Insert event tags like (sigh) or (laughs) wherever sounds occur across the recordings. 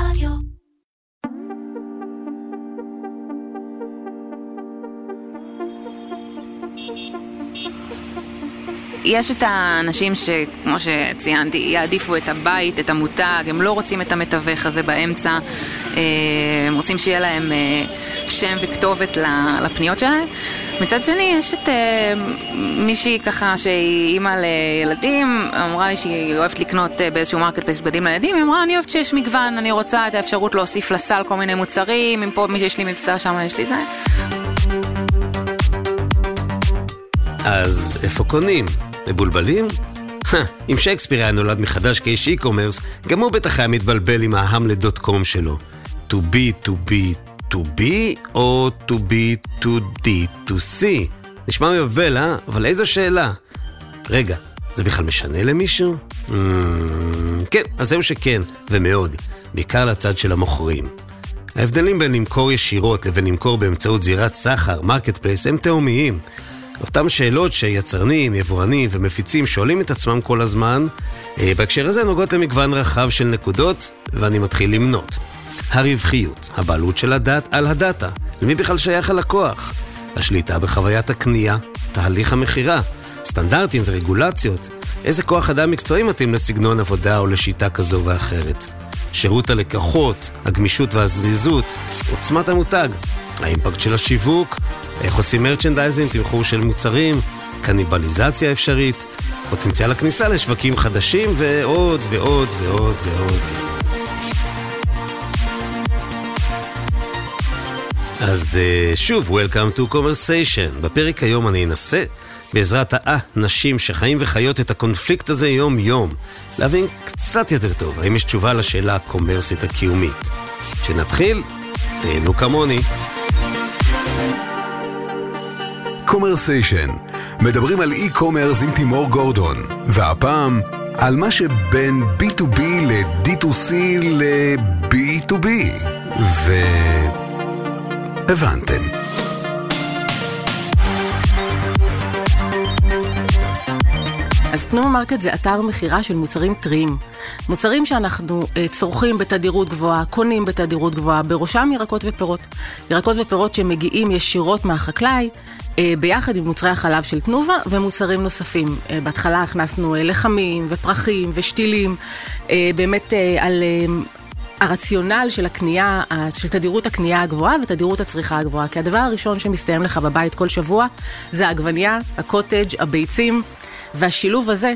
רדיו. יש את האנשים שכמו שציינתי, יעדיפו את הבית, את המותג, הם לא רוצים את המתווך הזה באמצע, אה, הם רוצים שיהיה להם אה, שם וכתובת לפניות שלהם. מצד שני, יש את אה, מישהי ככה שהיא אימא לילדים, אמרה לי שהיא אוהבת לקנות באיזשהו marketplace בגדים לילדים, היא אמרה, אני אוהבת שיש מגוון, אני רוצה את האפשרות להוסיף לסל כל מיני מוצרים, אם פה יש לי מבצע, שם יש לי זה. אז איפה קונים? מבולבלים? אם שייקספיר היה נולד מחדש כאיש e-commerce, גם הוא בטח היה מתבלבל עם ההמלט dot com שלו. to be, to be, to be, או to be, to d, to c. נשמע מבלבל, אה? אבל איזו שאלה. רגע, זה בכלל משנה למישהו? Mm, כן, אז זהו שכן, ומאוד. בעיקר לצד של המוכרים. ההבדלים בין למכור ישירות לבין למכור באמצעות זירת סחר, marketplace, הם תהומיים. אותן שאלות שיצרנים, יבואנים ומפיצים שואלים את עצמם כל הזמן, אה, בהקשר הזה נוגעות למגוון רחב של נקודות, ואני מתחיל למנות. הרווחיות, הבעלות של הדת על הדאטה, למי בכלל שייך הלקוח? השליטה בחוויית הקנייה, תהליך המכירה, סטנדרטים ורגולציות, איזה כוח אדם מקצועי מתאים לסגנון עבודה או לשיטה כזו ואחרת. שירות הלקוחות, הגמישות והזריזות, עוצמת המותג, האימפקט של השיווק, איך עושים merchandising, תמחור של מוצרים, קניבליזציה אפשרית, פוטנציאל הכניסה לשווקים חדשים ועוד ועוד ועוד ועוד. אז אה, שוב, Welcome to Commersation. בפרק היום אני אנסה, בעזרת האנשים שחיים וחיות את הקונפליקט הזה יום-יום, להבין קצת יותר טוב האם יש תשובה לשאלה הקומרסית הקיומית. כשנתחיל, תהנו כמוני. Commersation, מדברים על e-commerce עם תימור גורדון, והפעם על מה שבין B2B ל-D2C ל-B2B, ו... הבנתם. אז תנובה מרקט זה אתר מכירה של מוצרים טריים. מוצרים שאנחנו uh, צורכים בתדירות גבוהה, קונים בתדירות גבוהה, בראשם ירקות ופירות. ירקות ופירות שמגיעים ישירות מהחקלאי, uh, ביחד עם מוצרי החלב של תנובה ומוצרים נוספים. Uh, בהתחלה הכנסנו uh, לחמים ופרחים ושתילים, uh, באמת uh, על... Uh, הרציונל של הקנייה, של תדירות הקנייה הגבוהה ותדירות הצריכה הגבוהה. כי הדבר הראשון שמסתיים לך בבית כל שבוע זה העגבנייה, הקוטג', הביצים, והשילוב הזה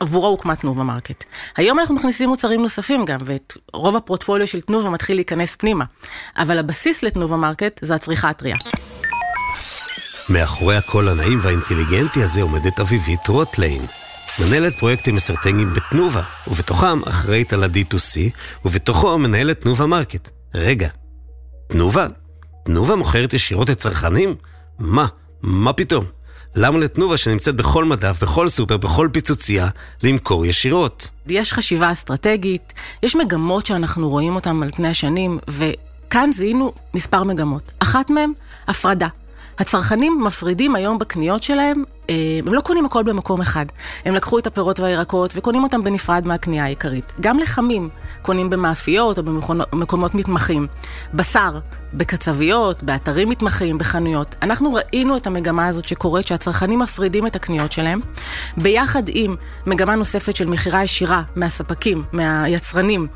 עבורו הוקמה תנובה מרקט. היום אנחנו מכניסים מוצרים נוספים גם, ואת רוב הפורטפוליו של תנובה מתחיל להיכנס פנימה. אבל הבסיס לתנובה מרקט זה הצריכה הטריה. מאחורי הקול הנעים והאינטליגנטי הזה עומדת אביבית רוטליין. מנהלת פרויקטים אסטרטגיים בתנובה, ובתוכם אחראית על ה-D2C, ובתוכו מנהלת תנובה מרקט. רגע, תנובה? תנובה מוכרת ישירות לצרכנים? מה? מה פתאום? למה לתנובה שנמצאת בכל מדף, בכל סופר, בכל פיצוצייה, למכור ישירות? יש חשיבה אסטרטגית, יש מגמות שאנחנו רואים אותן על פני השנים, וכאן זיהינו מספר מגמות. אחת מהן, הפרדה. הצרכנים מפרידים היום בקניות שלהם, אה, הם לא קונים הכל במקום אחד. הם לקחו את הפירות והירקות וקונים אותם בנפרד מהקנייה העיקרית. גם לחמים קונים במאפיות או במקומות מתמחים. בשר, בקצביות, באתרים מתמחים, בחנויות. אנחנו ראינו את המגמה הזאת שקורית, שהצרכנים מפרידים את הקניות שלהם, ביחד עם מגמה נוספת של מכירה ישירה מהספקים, מהיצרנים.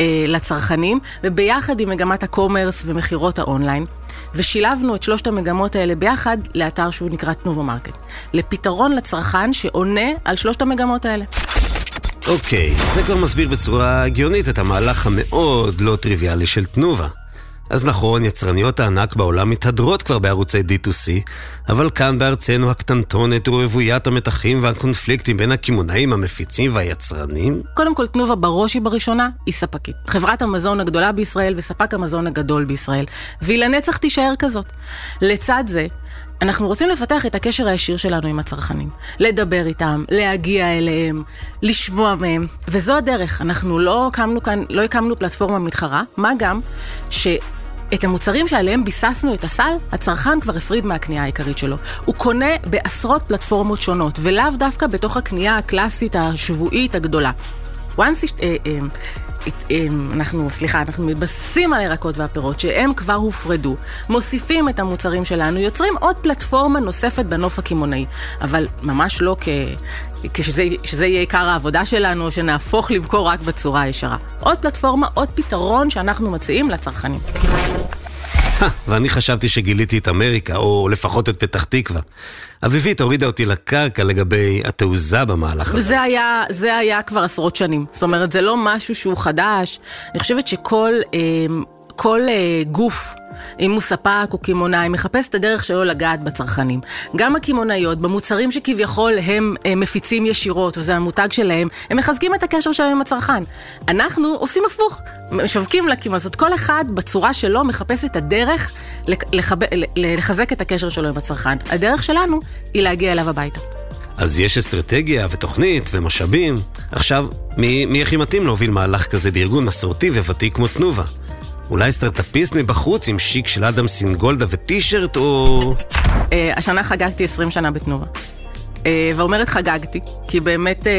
אה, לצרכנים, וביחד עם מגמת ה commerce ומכירות האונליין. ושילבנו את שלושת המגמות האלה ביחד לאתר שהוא נקרא תנובה מרקט. לפתרון לצרכן שעונה על שלושת המגמות האלה. אוקיי, זה כבר מסביר בצורה הגיונית את המהלך המאוד לא טריוויאלי של תנובה. אז נכון, יצרניות הענק בעולם מתהדרות כבר בערוצי D2C, אבל כאן בארצנו הקטנטונת ורוויית המתחים והקונפליקטים בין הקמעונאים, המפיצים והיצרנים? קודם כל, תנובה בראש היא בראשונה, היא ספקית. חברת המזון הגדולה בישראל וספק המזון הגדול בישראל, והיא לנצח תישאר כזאת. לצד זה, אנחנו רוצים לפתח את הקשר הישיר שלנו עם הצרכנים. לדבר איתם, להגיע אליהם, לשמוע מהם, וזו הדרך. אנחנו לא הקמנו כאן, לא הקמנו פלטפורמה מתחרה, מה גם ש... את המוצרים שעליהם ביססנו את הסל, הצרכן כבר הפריד מהקנייה העיקרית שלו. הוא קונה בעשרות פלטפורמות שונות, ולאו דווקא בתוך הקנייה הקלאסית השבועית הגדולה. once אה, אה, אנחנו, סליחה, אנחנו מתבססים על הירקות והפירות, שהם כבר הופרדו, מוסיפים את המוצרים שלנו, יוצרים עוד פלטפורמה נוספת בנוף הקמעונאי. אבל ממש לא כ... כשזה שזה יהיה עיקר העבודה שלנו, שנהפוך למכור רק בצורה הישרה. עוד פלטפורמה, עוד פתרון שאנחנו מציעים לצרכנים. ואני חשבתי שגיליתי את אמריקה, או לפחות את פתח תקווה. אביבית הורידה אותי לקרקע לגבי התעוזה במהלך הזה. זה היה, זה היה כבר עשרות שנים. זאת אומרת, זה לא משהו שהוא חדש. אני חושבת שכל אה, כל, אה, גוף אם הוא ספק או קמעונאי, מחפש את הדרך שלו לגעת בצרכנים. גם הקמעונאיות, במוצרים שכביכול הם, הם מפיצים ישירות, וזה המותג שלהם, הם מחזקים את הקשר שלהם עם הצרכן. אנחנו עושים הפוך, משווקים לכיוון הזאת. כל אחד בצורה שלו מחפש את הדרך לחב... לחזק את הקשר שלו עם הצרכן. הדרך שלנו היא להגיע אליו הביתה. אז יש אסטרטגיה ותוכנית ומשאבים. עכשיו, מי, מי הכי מתאים להוביל מהלך כזה בארגון מסורתי וותיק כמו תנובה? אולי סטארטאפיסט מבחוץ עם שיק של אדם סינגולדה וטישרט או... אה, השנה חגגתי 20 שנה בתנובה. אה, ואומרת חגגתי, כי באמת אה,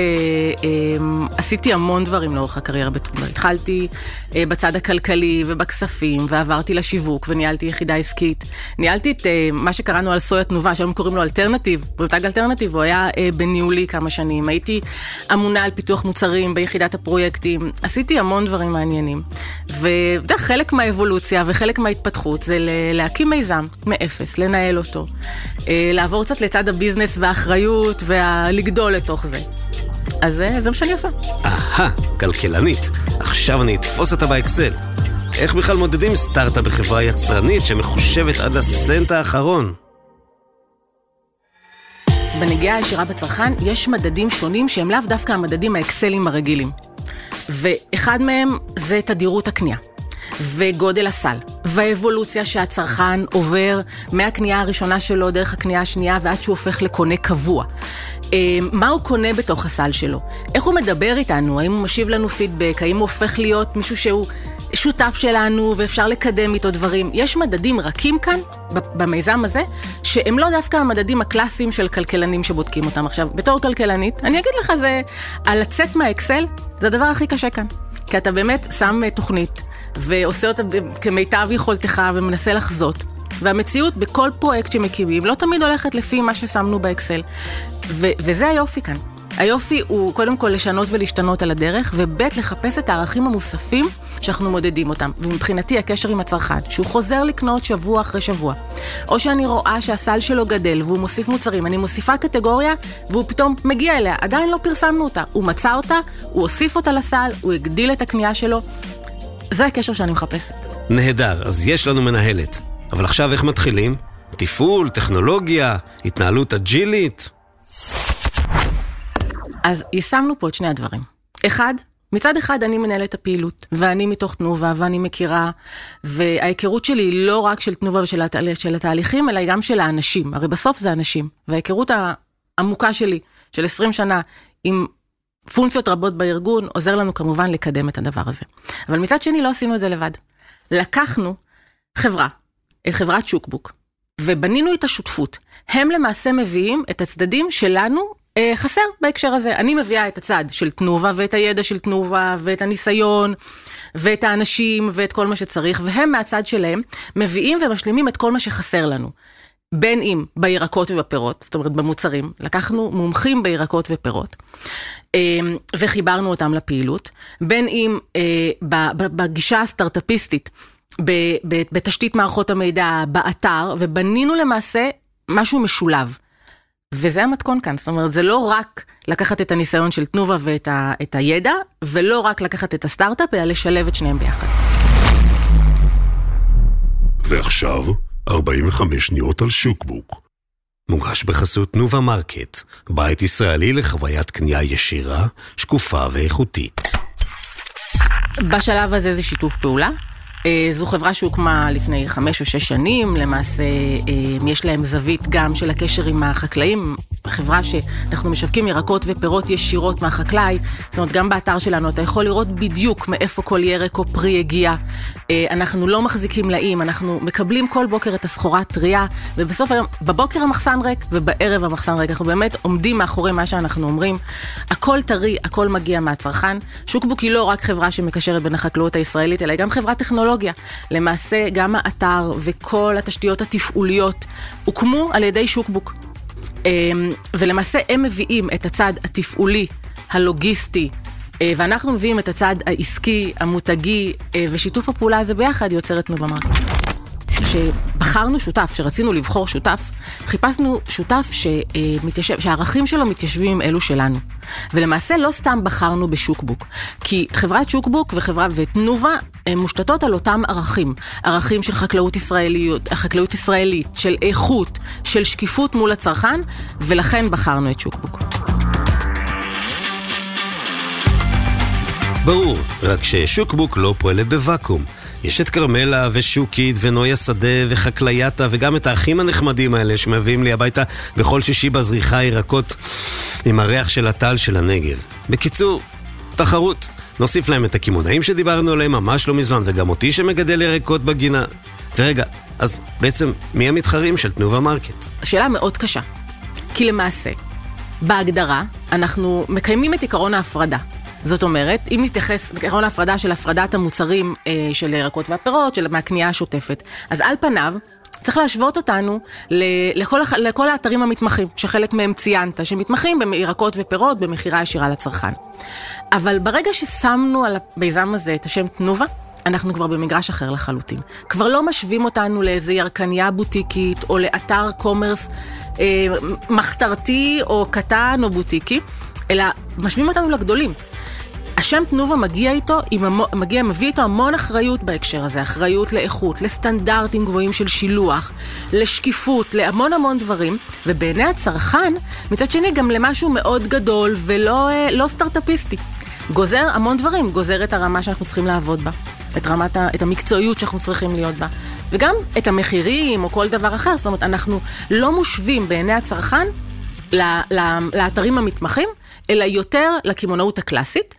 אה, עשיתי המון דברים לאורך הקריירה בתחום. התחלתי בצד הכלכלי ובכספים, ועברתי לשיווק, וניהלתי יחידה עסקית. ניהלתי את מה שקראנו על סויה תנובה, שהיום קוראים לו אלטרנטיב, מותג אלטרנטיב, הוא היה בניהולי כמה שנים. הייתי אמונה על פיתוח מוצרים ביחידת הפרויקטים. עשיתי המון דברים מעניינים. וחלק מהאבולוציה וחלק מההתפתחות זה להקים מיזם מאפס, לנהל אותו. לעבור קצת לצד ה business והאחריות. ולגדול לתוך זה. אז אה, זה מה שאני עושה. אהה, כלכלנית. עכשיו אני אתפוס אותה באקסל. איך בכלל מודדים סטארט-אפ בחברה יצרנית שמחושבת עד הסנט האחרון? בנגיעה הישירה בצרכן יש מדדים שונים שהם לאו דווקא המדדים האקסליים הרגילים. ואחד מהם זה תדירות הקנייה. וגודל הסל, והאבולוציה שהצרכן עובר מהקנייה הראשונה שלו דרך הקנייה השנייה ועד שהוא הופך לקונה קבוע. אה, מה הוא קונה בתוך הסל שלו? איך הוא מדבר איתנו? האם הוא משיב לנו פידבק? האם הוא הופך להיות מישהו שהוא שותף שלנו ואפשר לקדם איתו דברים? יש מדדים רכים כאן, במיזם הזה, שהם לא דווקא המדדים הקלאסיים של כלכלנים שבודקים אותם. עכשיו, בתור כלכלנית, אני אגיד לך, זה, על לצאת מהאקסל, זה הדבר הכי קשה כאן. כי אתה באמת שם אה, תוכנית, ועושה אותה כמיטב יכולתך ומנסה לחזות. והמציאות בכל פרויקט שמקימים לא תמיד הולכת לפי מה ששמנו באקסל. ו- וזה היופי כאן. היופי הוא קודם כל לשנות ולהשתנות על הדרך, וב' לחפש את הערכים המוספים שאנחנו מודדים אותם. ומבחינתי הקשר עם הצרכן, שהוא חוזר לקנות שבוע אחרי שבוע, או שאני רואה שהסל שלו גדל והוא מוסיף מוצרים, אני מוסיפה קטגוריה והוא פתאום מגיע אליה, עדיין לא פרסמנו אותה. הוא מצא אותה, הוא הוסיף אותה לסל, הוא הגדיל את הקנייה שלו. זה הקשר שאני מחפשת. נהדר, אז יש לנו מנהלת. אבל עכשיו איך מתחילים? תפעול, טכנולוגיה, התנהלות אג'ילית? אז יישמנו פה את שני הדברים. אחד, מצד אחד אני מנהלת הפעילות, ואני מתוך תנובה, ואני מכירה, וההיכרות שלי היא לא רק של תנובה ושל התה, של התהליכים, אלא גם של האנשים. הרי בסוף זה אנשים. וההיכרות העמוקה שלי, של 20 שנה, עם פונקציות רבות בארגון, עוזר לנו כמובן לקדם את הדבר הזה. אבל מצד שני, לא עשינו את זה לבד. לקחנו חברה, חברת שוקבוק, ובנינו את השותפות. הם למעשה מביאים את הצדדים שלנו חסר בהקשר הזה. אני מביאה את הצד של תנובה ואת הידע של תנובה ואת הניסיון ואת האנשים ואת כל מה שצריך, והם מהצד שלהם מביאים ומשלימים את כל מה שחסר לנו. בין אם בירקות ובפירות, זאת אומרת במוצרים, לקחנו מומחים בירקות ופירות אה, וחיברנו אותם לפעילות, בין אם אה, בגישה הסטארטאפיסטית, בתשתית מערכות המידע, באתר, ובנינו למעשה משהו משולב. וזה המתכון כאן, זאת אומרת, זה לא רק לקחת את הניסיון של תנובה ואת ה, הידע, ולא רק לקחת את הסטארט-אפ, אלא לשלב את שניהם ביחד. ועכשיו, 45 שניות על שוקבוק. מוגש בחסות תנובה מרקט, בית ישראלי לחוויית קנייה ישירה, שקופה ואיכותית. בשלב הזה זה שיתוף פעולה. אה, זו חברה שהוקמה לפני חמש או שש שנים, למעשה אה, יש להם זווית גם של הקשר עם החקלאים, חברה שאנחנו משווקים ירקות ופירות ישירות מהחקלאי, זאת אומרת גם באתר שלנו אתה יכול לראות בדיוק מאיפה כל ירק או פרי הגיע, אנחנו לא מחזיקים מלאים, אנחנו מקבלים כל בוקר את הסחורה הטריה, ובסוף היום, בבוקר המחסן ריק ובערב המחסן ריק. אנחנו באמת עומדים מאחורי מה שאנחנו אומרים. הכל טרי, הכל מגיע מהצרכן. שוקבוק היא לא רק חברה שמקשרת בין החקלאות הישראלית, אלא היא גם חברת טכנולוגיה. למעשה, גם האתר וכל התשתיות התפעוליות הוקמו על ידי שוקבוק. אמ, ולמעשה הם מביאים את הצד התפעולי, הלוגיסטי, אה, ואנחנו מביאים את הצד העסקי, המותגי, אה, ושיתוף הפעולה הזה ביחד יוצר את מרקט. כשבחרנו שותף, כשרצינו לבחור שותף, חיפשנו שותף שמתיישב, שהערכים שלו מתיישבים עם אלו שלנו. ולמעשה לא סתם בחרנו בשוקבוק, כי חברת שוקבוק וחברה ותנובה הן מושתתות על אותם ערכים. ערכים של חקלאות ישראלית, חקלאות ישראלית, של איכות, של שקיפות מול הצרכן, ולכן בחרנו את שוקבוק. ברור, רק ששוקבוק לא פועלת בוואקום. יש את כרמלה ושוקית ונויה שדה וחקלייתה וגם את האחים הנחמדים האלה שמביאים לי הביתה בכל שישי בזריחה ירקות עם הריח של הטל של הנגב. בקיצור, תחרות. נוסיף להם את הקמעונאים שדיברנו עליהם ממש לא מזמן וגם אותי שמגדל ירקות בגינה. ורגע, אז בעצם מי המתחרים של תנובה מרקט? שאלה מאוד קשה. כי למעשה, בהגדרה, אנחנו מקיימים את עקרון ההפרדה. זאת אומרת, אם נתייחס לעקרון ההפרדה של הפרדת המוצרים אה, של הירקות והפירות, של מהקנייה השוטפת, אז על פניו, צריך להשוות אותנו לכל, לכל האתרים המתמחים, שחלק מהם ציינת, שמתמחים בירקות ופירות במכירה ישירה לצרכן. אבל ברגע ששמנו על המיזם הזה את השם תנובה, אנחנו כבר במגרש אחר לחלוטין. כבר לא משווים אותנו לאיזה ירקניה בוטיקית או לאתר קומרס אה, מחתרתי או קטן או בוטיקי, אלא משווים אותנו לגדולים. השם תנובה מגיע איתו, מגיע, מביא איתו המון אחריות בהקשר הזה, אחריות לאיכות, לסטנדרטים גבוהים של שילוח, לשקיפות, להמון המון דברים, ובעיני הצרכן, מצד שני גם למשהו מאוד גדול ולא אה, לא סטארט-אפיסטי. גוזר המון דברים, גוזר את הרמה שאנחנו צריכים לעבוד בה, את רמת, ה, את המקצועיות שאנחנו צריכים להיות בה, וגם את המחירים או כל דבר אחר, זאת אומרת, אנחנו לא מושווים בעיני הצרכן לאתרים המתמחים, אלא יותר לקמעונאות הקלאסית.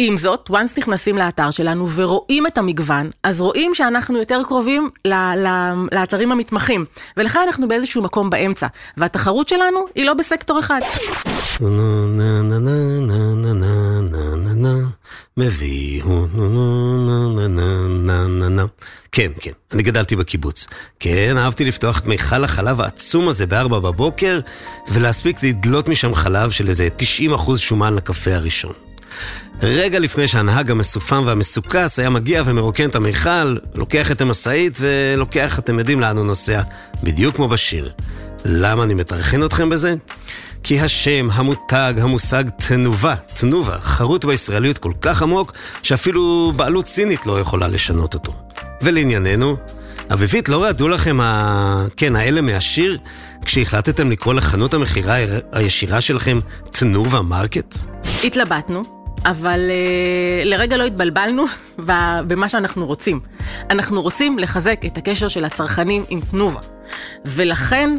עם זאת, once נכנסים לאתר שלנו ורואים את המגוון, אז רואים שאנחנו יותר קרובים לאתרים המתמחים. ולכן אנחנו באיזשהו מקום באמצע. והתחרות שלנו היא לא בסקטור אחד. כן, כן, אני גדלתי בקיבוץ. כן, אהבתי לפתוח את מיכל החלב העצום הזה בארבע בבוקר, ולהספיק לדלות משם חלב של איזה 90% שומן לקפה הראשון. רגע לפני שהנהג המסופם והמסוכס היה מגיע ומרוקן את המיכל, לוקח את המשאית ולוקח, אתם יודעים לאן הוא נוסע, בדיוק כמו בשיר. למה אני מטרחן אתכם בזה? כי השם, המותג, המושג תנובה, תנובה, חרוט בישראליות כל כך עמוק, שאפילו בעלות סינית לא יכולה לשנות אותו. ולענייננו, אביבית, לא רעדו לכם ה... כן, האלה מהשיר, כשהחלטתם לקרוא לחנות המכירה הישירה שלכם תנובה מרקט? התלבטנו. אבל אה, לרגע לא התבלבלנו (laughs) במה שאנחנו רוצים. אנחנו רוצים לחזק את הקשר של הצרכנים עם תנובה. ולכן,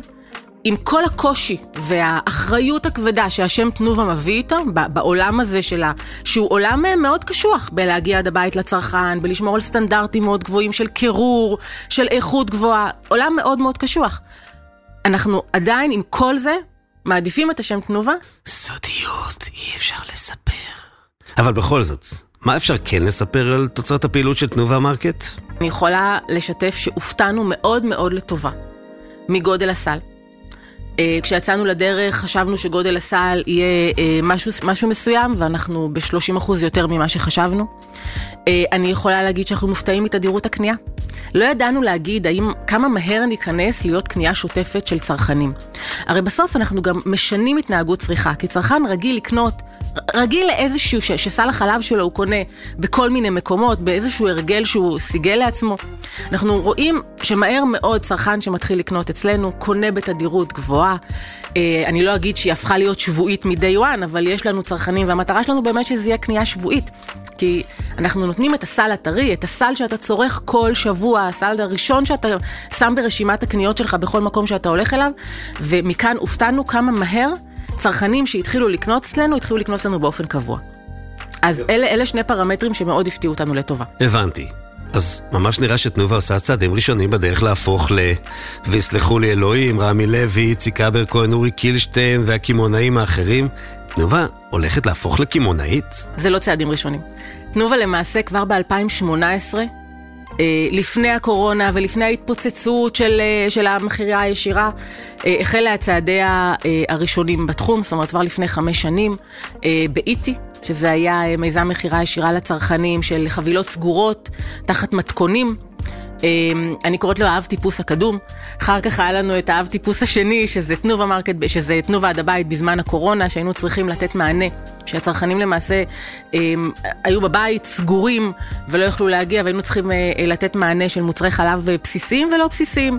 עם כל הקושי והאחריות הכבדה שהשם תנובה מביא איתו, בעולם הזה שלה, שהוא עולם אה, מאוד קשוח בלהגיע עד הבית לצרכן, בלשמור על סטנדרטים מאוד גבוהים של קירור, של איכות גבוהה, עולם מאוד מאוד קשוח. אנחנו עדיין, עם כל זה, מעדיפים את השם תנובה? סודיות, אי אפשר לספר. אבל בכל זאת, מה אפשר כן לספר על תוצאות הפעילות של תנובה מרקט? אני יכולה לשתף שהופתענו מאוד מאוד לטובה מגודל הסל. אה, כשיצאנו לדרך חשבנו שגודל הסל יהיה אה, משהו, משהו מסוים ואנחנו ב-30% יותר ממה שחשבנו. אה, אני יכולה להגיד שאנחנו מופתעים מתדירות הקנייה. לא ידענו להגיד האם, כמה מהר ניכנס להיות קנייה שוטפת של צרכנים. הרי בסוף אנחנו גם משנים התנהגות צריכה, כי צרכן רגיל לקנות רגיל לאיזשהו, ש, שסל החלב שלו הוא קונה בכל מיני מקומות, באיזשהו הרגל שהוא סיגל לעצמו. אנחנו רואים שמהר מאוד צרכן שמתחיל לקנות אצלנו, קונה בתדירות גבוהה. אה, אני לא אגיד שהיא הפכה להיות שבועית מ-day one, אבל יש לנו צרכנים, והמטרה שלנו באמת שזה יהיה קנייה שבועית. כי אנחנו נותנים את הסל הטרי, את הסל שאתה צורך כל שבוע, הסל הראשון שאתה שם ברשימת הקניות שלך בכל מקום שאתה הולך אליו, ומכאן הופתענו כמה מהר צרכנים שהתחילו לקנות אצלנו, התחילו לקנות אצלנו באופן קבוע. אז אלה, אלה שני פרמטרים שמאוד הפתיעו אותנו לטובה. הבנתי. אז ממש נראה שתנובה עושה צעדים ראשונים בדרך להפוך ל... ויסלחו לי אלוהים, רמי לוי, איציק קבר כהן, אורי קילשטיין והקמעונאים האחרים. תנובה הולכת להפוך לקמעונאית? זה לא צעדים ראשונים. תנובה למעשה כבר ב-2018, לפני הקורונה ולפני ההתפוצצות של, של המכירה הישירה, החלה הצעדיה הראשונים בתחום, זאת אומרת כבר לפני חמש שנים, באיטי. שזה היה מיזם מכירה ישירה לצרכנים של חבילות סגורות, תחת מתכונים. אני קוראת לו האב טיפוס הקדום. אחר כך היה לנו את האב טיפוס השני, שזה תנובה מרקט, שזה תנובה עד הבית בזמן הקורונה, שהיינו צריכים לתת מענה. שהצרכנים למעשה הם, היו בבית סגורים ולא יכלו להגיע והיינו צריכים לתת מענה של מוצרי חלב בסיסיים ולא בסיסיים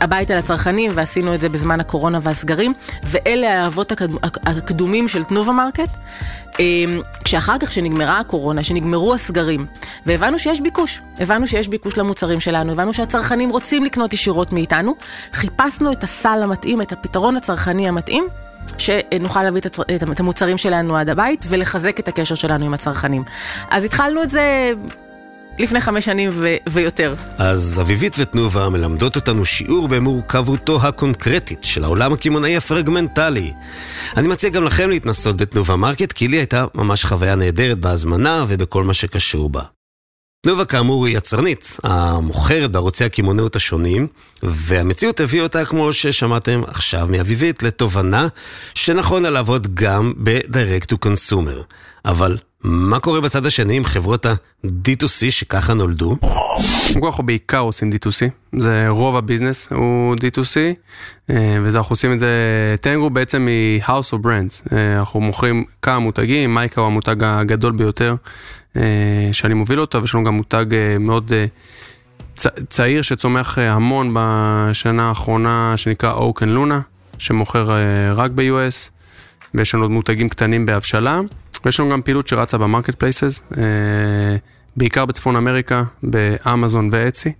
הביתה לצרכנים ועשינו את זה בזמן הקורונה והסגרים ואלה האבות הקדומים של תנובה מרקט כשאחר כך שנגמרה הקורונה, שנגמרו הסגרים והבנו שיש ביקוש, הבנו שיש ביקוש למוצרים שלנו, הבנו שהצרכנים רוצים לקנות ישירות מאיתנו חיפשנו את הסל המתאים, את הפתרון הצרכני המתאים שנוכל להביא את המוצרים שלנו עד הבית ולחזק את הקשר שלנו עם הצרכנים. אז התחלנו את זה לפני חמש שנים ו- ויותר. אז אביבית ותנובה מלמדות אותנו שיעור במורכבותו הקונקרטית של העולם הקמעונאי הפרגמנטלי. אני מציע גם לכם להתנסות בתנובה מרקט, כי לי הייתה ממש חוויה נהדרת בהזמנה ובכל מה שקשור בה. תנובה כאמור היא יצרנית, המוכרת בערוצי הקמעונאות השונים, והמציאות הביאה אותה, כמו ששמעתם עכשיו מאביבית, לתובנה שנכון לה לעבוד גם ב-direct to consumer. אבל מה קורה בצד השני עם חברות ה-D2C שככה נולדו? אנחנו בעיקר עושים D2C, זה רוב הביזנס הוא D2C, וזה אנחנו עושים את זה, טנגו בעצם היא House of Brands, אנחנו מוכרים כמה מותגים, מייקה הוא המותג הגדול ביותר שאני מוביל אותו, ויש לנו גם מותג מאוד צעיר שצומח המון בשנה האחרונה, שנקרא אוקן לונה, שמוכר רק ב-US, ויש לנו עוד מותגים קטנים בהבשלה. ויש לנו גם פעילות שרצה ב marketplaces, אה, בעיקר בצפון אמריקה, באמזון ו Etsy.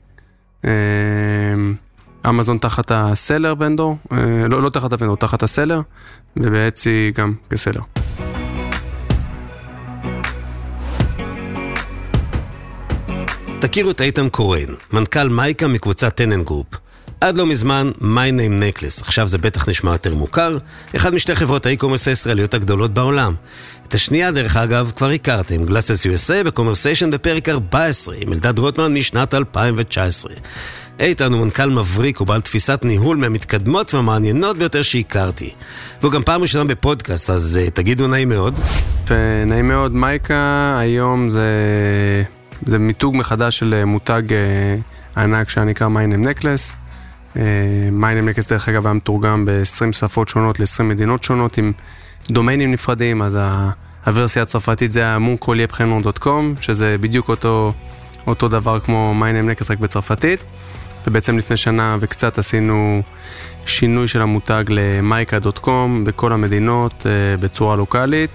אה, אמזון תחת ה seller vendor, אה, לא, לא תחת ה vendor, תחת ה seller, וב Etsy גם כ seller. תכירו את איתן קורן, מנכ"ל MYKA מקבוצת Tenengroup. עד לא מזמן, My Name Necklace, עכשיו זה בטח נשמע יותר מוכר, אחד משתי חברות ה e-commerce הישראליות הגדולות בעולם. את השנייה, דרך אגב, כבר הכרתם, GlassesUSA בקומרסיישן בפרק 14, עם אלדד רוטמן משנת 2019. איתן הוא מנכ"ל מבריק ובעל תפיסת ניהול מהמתקדמות והמעניינות ביותר שהכרתי. והוא גם פעם ראשונה בפודקאסט, אז אה, תגידו נעים מאוד. נעים מאוד, MYKA, היום זה, זה מיתוג מחדש של מותג uh, ענק שנקרא Name Necklace. מיינם נקס דרך אגב היה מתורגם ב-20 שפות שונות ל-20 מדינות שונות עם דומיינים נפרדים, אז הוורסיה הצרפתית זה היה מונקוליאפחנון.קום, שזה בדיוק אותו, אותו דבר כמו מיינם נקס רק בצרפתית. ובעצם לפני שנה וקצת עשינו שינוי של המותג למייקה.קום בכל המדינות בצורה לוקאלית.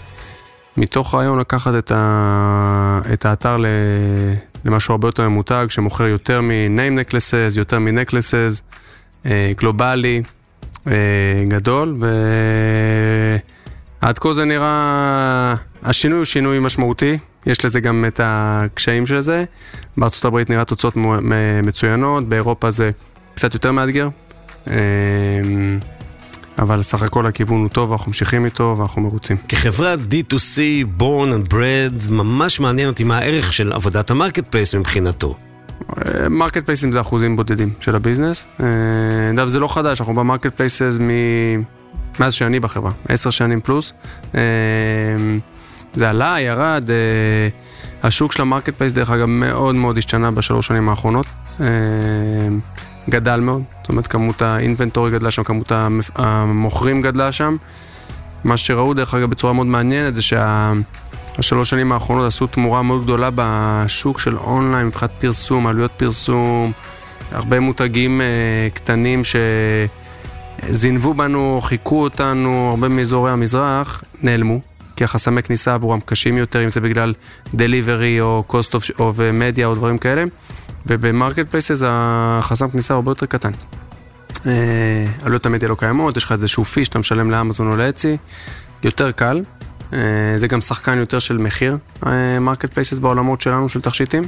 מתוך רעיון לקחת את, ה... את האתר למשהו הרבה יותר ממותג, שמוכר יותר מ-name necklaces, יותר מ-necklaces, אה, גלובלי, אה, גדול, ועד כה זה נראה, השינוי הוא שינוי משמעותי, יש לזה גם את הקשיים של זה. בארצות הברית נראה תוצאות מצוינות, באירופה זה קצת יותר מאתגר. אה, אבל סך הכל הכיוון הוא טוב, אנחנו ממשיכים איתו ואנחנו מרוצים. כחברת D2C, born and bred, ממש מעניין אותי מה הערך של עבודת ה marketplace מבחינתו. marketplace ים זה אחוזים בודדים של הביזנס. אגב, זה לא חדש, אנחנו ב marketplaces מ... מאז שאני בחברה, עשר שנים פלוס. זה עלה, ירד, השוק של ה marketplace דרך אגב מאוד מאוד השתנה בשלוש שנים האחרונות. גדל מאוד, זאת אומרת כמות האינבנטורי גדלה שם, כמות המוכרים גדלה שם. מה שראו דרך אגב בצורה מאוד מעניינת זה שהשלוש שנים האחרונות עשו תמורה מאוד גדולה בשוק של אונליין מבחינת פרסום, עלויות פרסום, הרבה מותגים uh, קטנים שזינבו בנו, חיכו אותנו, הרבה מאזורי המזרח נעלמו. כי החסמי כניסה עבורם קשים יותר, אם זה בגלל דליברי או קוסט או מדיה או דברים כאלה. וב marketplaces החסם כניסה הרבה יותר קטן. אה, עלויות המדיה לא קיימות, יש לך איזשהו fee שאתה משלם לאמזון או ל Etsy, יותר קל. אה, זה גם שחקן יותר של מחיר, marketplaces בעולמות שלנו של תכשיטים.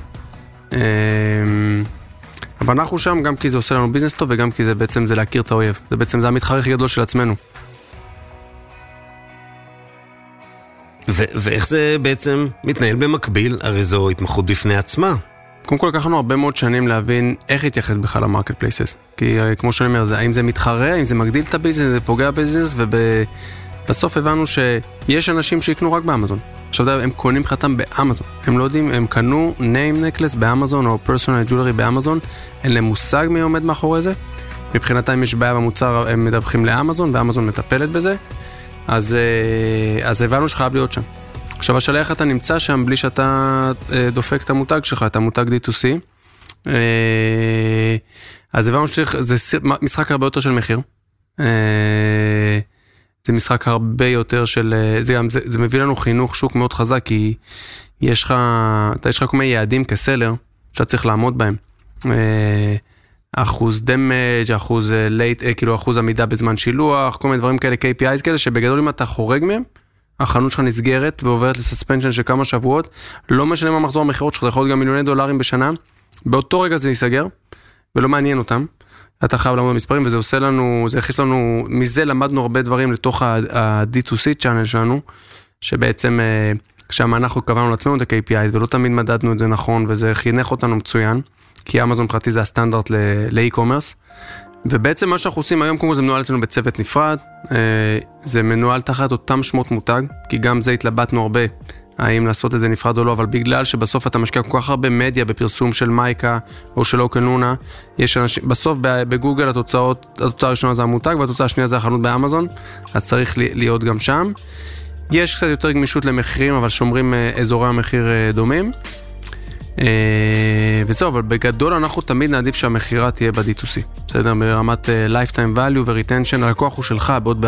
אבל אנחנו שם גם כי זה עושה לנו ביזנס טוב וגם כי זה בעצם זה להכיר את האויב. זה בעצם, זה המתחרה הכי גדול של עצמנו. ו- ואיך זה בעצם מתנהל במקביל? הרי זו התמחות בפני עצמה. קודם כל לקחנו הרבה מאוד שנים להבין איך להתייחס בכלל ל marketplaces. כי אה, כמו שאני אומר, זה, האם זה מתחרה, האם זה מגדיל את הביזנס, זה פוגע בביזנס, ובסוף הבנו שיש אנשים שיקנו רק באמזון. עכשיו הם קונים מבחינתם באמזון. הם לא יודעים, הם קנו name necklace באמזון או personal jewelry באמזון, אין להם מושג מי עומד מאחורי זה. מבחינתם יש בעיה במוצר, הם מדווחים לאמזון, ואמזון מטפלת בזה. אז, אה, אז הבנו שחייב להיות שם. עכשיו השאלה איך אתה נמצא שם בלי שאתה אה, דופק את המותג שלך, את המותג D2C. אה, אז הבנו שזה משחק הרבה יותר של מחיר. זה משחק הרבה יותר של, זה גם, זה, זה מביא לנו חינוך שוק מאוד חזק, כי יש לך, אתה יש לך כל מיני יעדים כ seller שאתה צריך לעמוד בהם. אחוז damage, אחוז late, כאילו אחוז עמידה בזמן שילוח, כל מיני דברים כאלה, KPIs כאלה, שבגדול אם אתה חורג מהם, החנות שלך נסגרת ועוברת לסספנשן של כמה שבועות, לא משנה מה מחזור המכירות שלך, זה יכול להיות גם מיליוני דולרים בשנה, באותו רגע זה ייסגר, ולא מעניין אותם. אתה חייב לעמוד במספרים, וזה עושה לנו, זה הכניס לנו, מזה למדנו הרבה דברים לתוך ה-D2C צ'אנל שלנו, שבעצם שם אנחנו קבענו לעצמנו את ה-KPIs, ולא תמיד מדדנו את זה נכון, וזה חינך אותנו מצוין. כי אמזון מבחינתי זה הסטנדרט לאי-קומרס. ובעצם מה שאנחנו עושים היום, כל זה מנוהל אצלנו בצוות נפרד, אה, זה מנוהל תחת אותם שמות מותג, כי גם זה התלבטנו הרבה, האם לעשות את זה נפרד או לא, אבל בגלל שבסוף אתה משקיע כל כך הרבה מדיה בפרסום של מייקה או של אוקן לונה, יש אנשים, בסוף בגוגל התוצאות, התוצאה הראשונה זה המותג והתוצאה השנייה זה החנות באמזון, אז צריך להיות גם שם. יש קצת יותר גמישות למחירים, אבל שומרים אה, אזורי המחיר אה, דומים. אה, וזהו, אבל בגדול אנחנו תמיד נעדיף שהמכירה תהיה ב-D2C, בסדר? ברמת lifetime value ו-retention, הלקוח הוא שלך, בעוד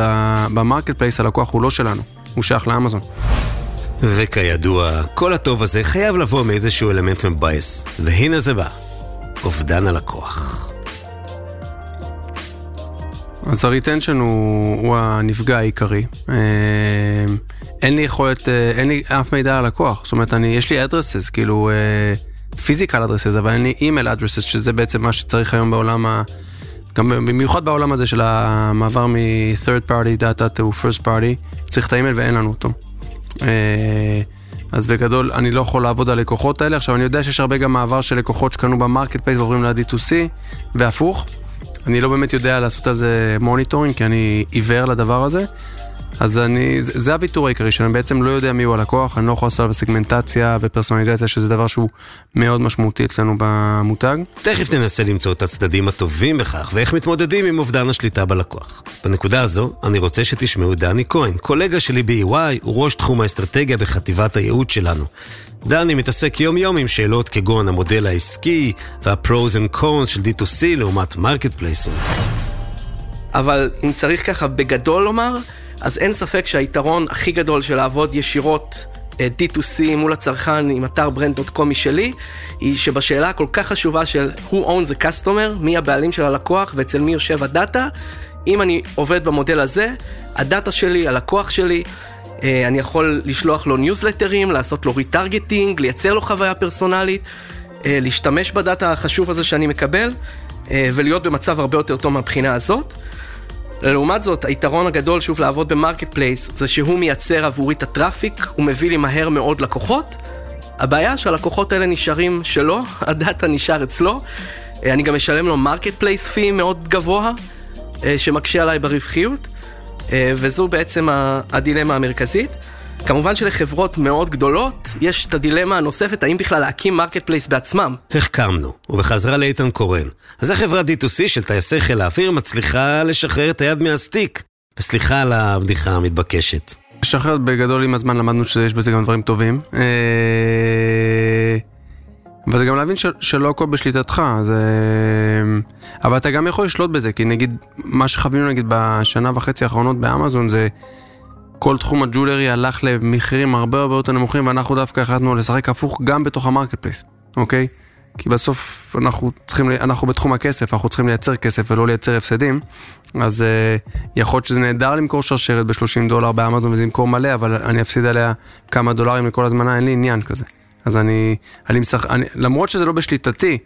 ב marketplace הלקוח הוא לא שלנו, הוא שייך לאמזון. וכידוע, כל הטוב הזה חייב לבוא מאיזשהו אלמנט מבאס, והנה זה בא, אובדן הלקוח. אז ה retention הוא, הוא הנפגע העיקרי. אה, אין לי יכולת, אה, אין לי אף מידע על לקוח. זאת אומרת, אני, יש לי address, כאילו, physical אה, address, אבל אין לי email address, שזה בעצם מה שצריך היום בעולם ה... גם במיוחד בעולם הזה של המעבר מ-third party data to first party, צריך את האימייל ואין לנו אותו. אז בגדול, אני לא יכול לעבוד על הלקוחות האלה. עכשיו, אני יודע שיש הרבה גם מעבר של לקוחות שקנו ב marketplace ועוברים ל-D2C, והפוך. אני לא באמת יודע לעשות על זה monitoring, כי אני עיוור לדבר הזה. אז אני, זה, הוויתור העיקרי שאני בעצם לא יודע מי הוא הלקוח, אני לא יכול לעשות עליו סגמנטציה ופרסונליזציה, שזה דבר שהוא מאוד משמעותי אצלנו במותג. תכף ננסה למצוא את הצדדים הטובים בכך, ואיך מתמודדים עם אובדן השליטה בלקוח. בנקודה הזו, אני רוצה שתשמעו דני כהן, קולגה שלי ב-EY, הוא ראש תחום האסטרטגיה בחטיבת הייעוץ שלנו. דני מתעסק יום-יום עם שאלות כגון המודל העסקי וה-pros and cons של D2C לעומת marketplace ים. אבל אם צריך ככה בגדול לומר, אז אין ספק שהיתרון הכי גדול של לעבוד ישירות אה, D2C מול הצרכן עם אתר brand.com משלי, היא שבשאלה הכל כך חשובה של who owns the customer, מי הבעלים של הלקוח ואצל מי יושב הדאטה, אם אני עובד במודל הזה, הדאטה שלי, הלקוח שלי, אה, אני יכול לשלוח לו ניוזלטרים, לעשות לו retargeting, לייצר לו חוויה פרסונלית, אה, להשתמש בדאטה החשוב הזה שאני מקבל, ולהיות במצב הרבה יותר טוב מהבחינה הזאת. לעומת זאת, היתרון הגדול שוב לעבוד ב marketplace זה שהוא מייצר עבורי את ה traffic, הוא מביא לי מהר מאוד לקוחות. הבעיה שהלקוחות האלה נשארים שלו, (laughs) הדאטה נשאר אצלו. אה, אני גם משלם לו marketplace fee מאוד גבוה, אה, שמקשה עליי ברווחיות, אה, וזו בעצם הדילמה המרכזית. כמובן שלחברות מאוד גדולות יש את הדילמה הנוספת, האם בכלל להקים marketplace בעצמם. החכמנו, ובחזרה לאיתן קורן. אז איך חברת D2C של טייסי חיל האוויר מצליחה לשחרר את היד מהסטיק? וסליחה על הבדיחה המתבקשת. לשחרר בגדול עם הזמן למדנו שיש בזה גם דברים טובים. אה, אבל זה גם להבין שלא הכל בשליטתך, זה... אבל אתה גם יכול לשלוט בזה, כי נגיד, מה שחווינו נגיד בשנה וחצי האחרונות באמזון זה כל תחום הג'ולרי הלך למחירים הרבה הרבה יותר נמוכים, ואנחנו דווקא החלטנו לשחק הפוך גם בתוך ה marketplace, אוקיי? כי בסוף אנחנו צריכים, אנחנו בתחום הכסף, אנחנו צריכים לייצר כסף ולא לייצר הפסדים. אז uh, יכול להיות שזה נהדר למכור שרשרת ב-30 דולר באמזון וזה ימכור מלא, אבל אני אפסיד עליה כמה דולרים לכל הזמנה, אין לי עניין כזה. אז אני, אני משחק, למרות שזה לא בשליטתי,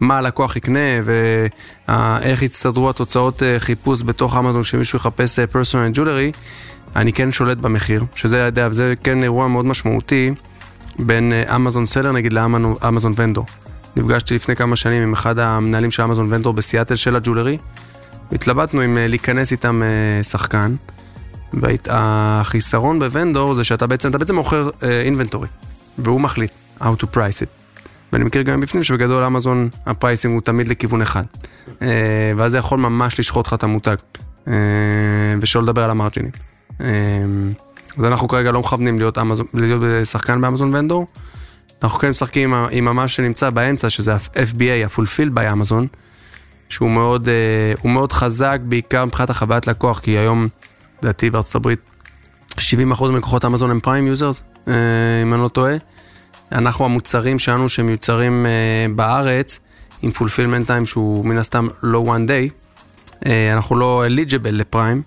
מה הלקוח יקנה ואיך יצטדרו התוצאות אה, חיפוש בתוך אמזון כשמישהו יחפש פרסונל ג'ולרי, אני כן שולט במחיר, שזה יודע, זה כן אירוע מאוד משמעותי בין אמזון סלר נגיד לאמזון ונדור. נפגשתי לפני כמה שנים עם אחד המנהלים של אמזון ונדור בסיאטל של הג'ולרי, והתלבטנו אם אה, להיכנס איתם אה, שחקן. והחיסרון ב vendor זה שאתה בעצם, אתה בעצם מוכר inventory, והוא מחליט how to price it. ואני מכיר גם בפנים שבגדול אמזון ה pricing הוא תמיד לכיוון אחד. אה, ואז זה יכול ממש לשחוט לך את המותג. אה, ושלא לדבר על המרג'ינים. אה, אז אנחנו כרגע לא מכוונים להיות, אמזון, להיות שחקן באמזון vendor. אנחנו כן משחקים עם, עם מה שנמצא באמצע, שזה ה-FBA, ה-Fulfill by Amazon, שהוא מאוד, מאוד חזק, בעיקר מבחינת החוויית לקוח, כי היום, לדעתי בארצות הברית, 70% מלקוחות אמזון הם Prime users, אם אני לא טועה. אנחנו המוצרים שלנו שמיוצרים אה, בארץ, עם fulfillment time שהוא מן הסתם לא one day, אנחנו לא eligible ל Prime,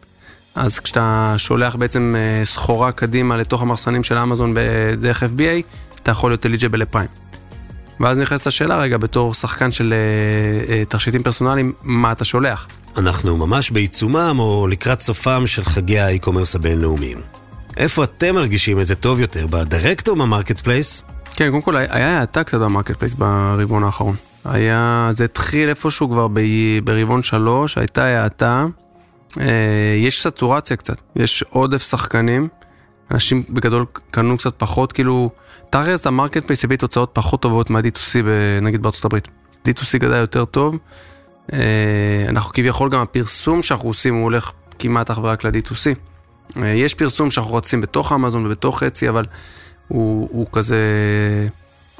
אז כשאתה שולח בעצם אה, סחורה קדימה לתוך המחסנים של אמזון בדרך FBA, אתה יכול להיות eligible ל Prime. ואז נכנסת השאלה רגע, בתור שחקן של אה, אה, תכשיטים פרסונליים, מה אתה שולח? אנחנו ממש בעיצומם או לקראת סופם של חגי ה e-commerce הבינלאומיים. איפה אתם מרגישים את זה טוב יותר, ב direct או ב marketplace? כן, קודם כל היה האטה קצת ב marketplace ברבעון האחרון. היה, זה התחיל איפשהו כבר ב, ברבעון שלוש, הייתה האטה. אה, יש סטורציה קצת, יש עודף שחקנים. אנשים בגדול קנו קצת פחות, כאילו, תכלס ה marketplace הביא תוצאות פחות טובות מה-D2C נגיד בארצות הברית. D2C גדל יותר טוב. אה, אנחנו כביכול גם הפרסום שאנחנו עושים הוא הולך כמעט אך ורק ל-D2C. אה, יש פרסום שאנחנו רצים בתוך אמזון ובתוך Etsy, אבל הוא, הוא כזה,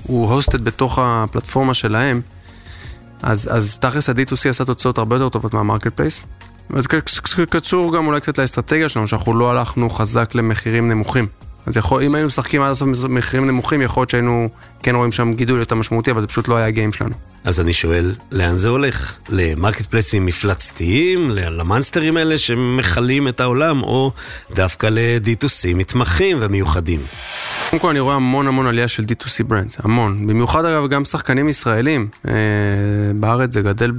הוא hosted בתוך הפלטפורמה שלהם, אז, אז תכלס ה-D2C עשה תוצאות הרבה יותר טובות מה marketplace. אז קשור גם אולי קצת לאסטרטגיה שלנו, שאנחנו לא הלכנו חזק למחירים נמוכים. אז יכול, אם היינו משחקים עד הסוף מחירים נמוכים, יכול להיות שהיינו כן רואים שם גידול יותר משמעותי, אבל זה פשוט לא היה ה game שלנו. אז אני שואל, לאן זה הולך? למרקט פלייסים מפלצתיים? למאנסטרים האלה שמכלים את העולם? או דווקא ל-D2C מתמחים ומיוחדים? קודם כל אני רואה המון המון עלייה של D2C brands, המון. במיוחד אגב גם שחקנים ישראלים. אה, בארץ זה גדל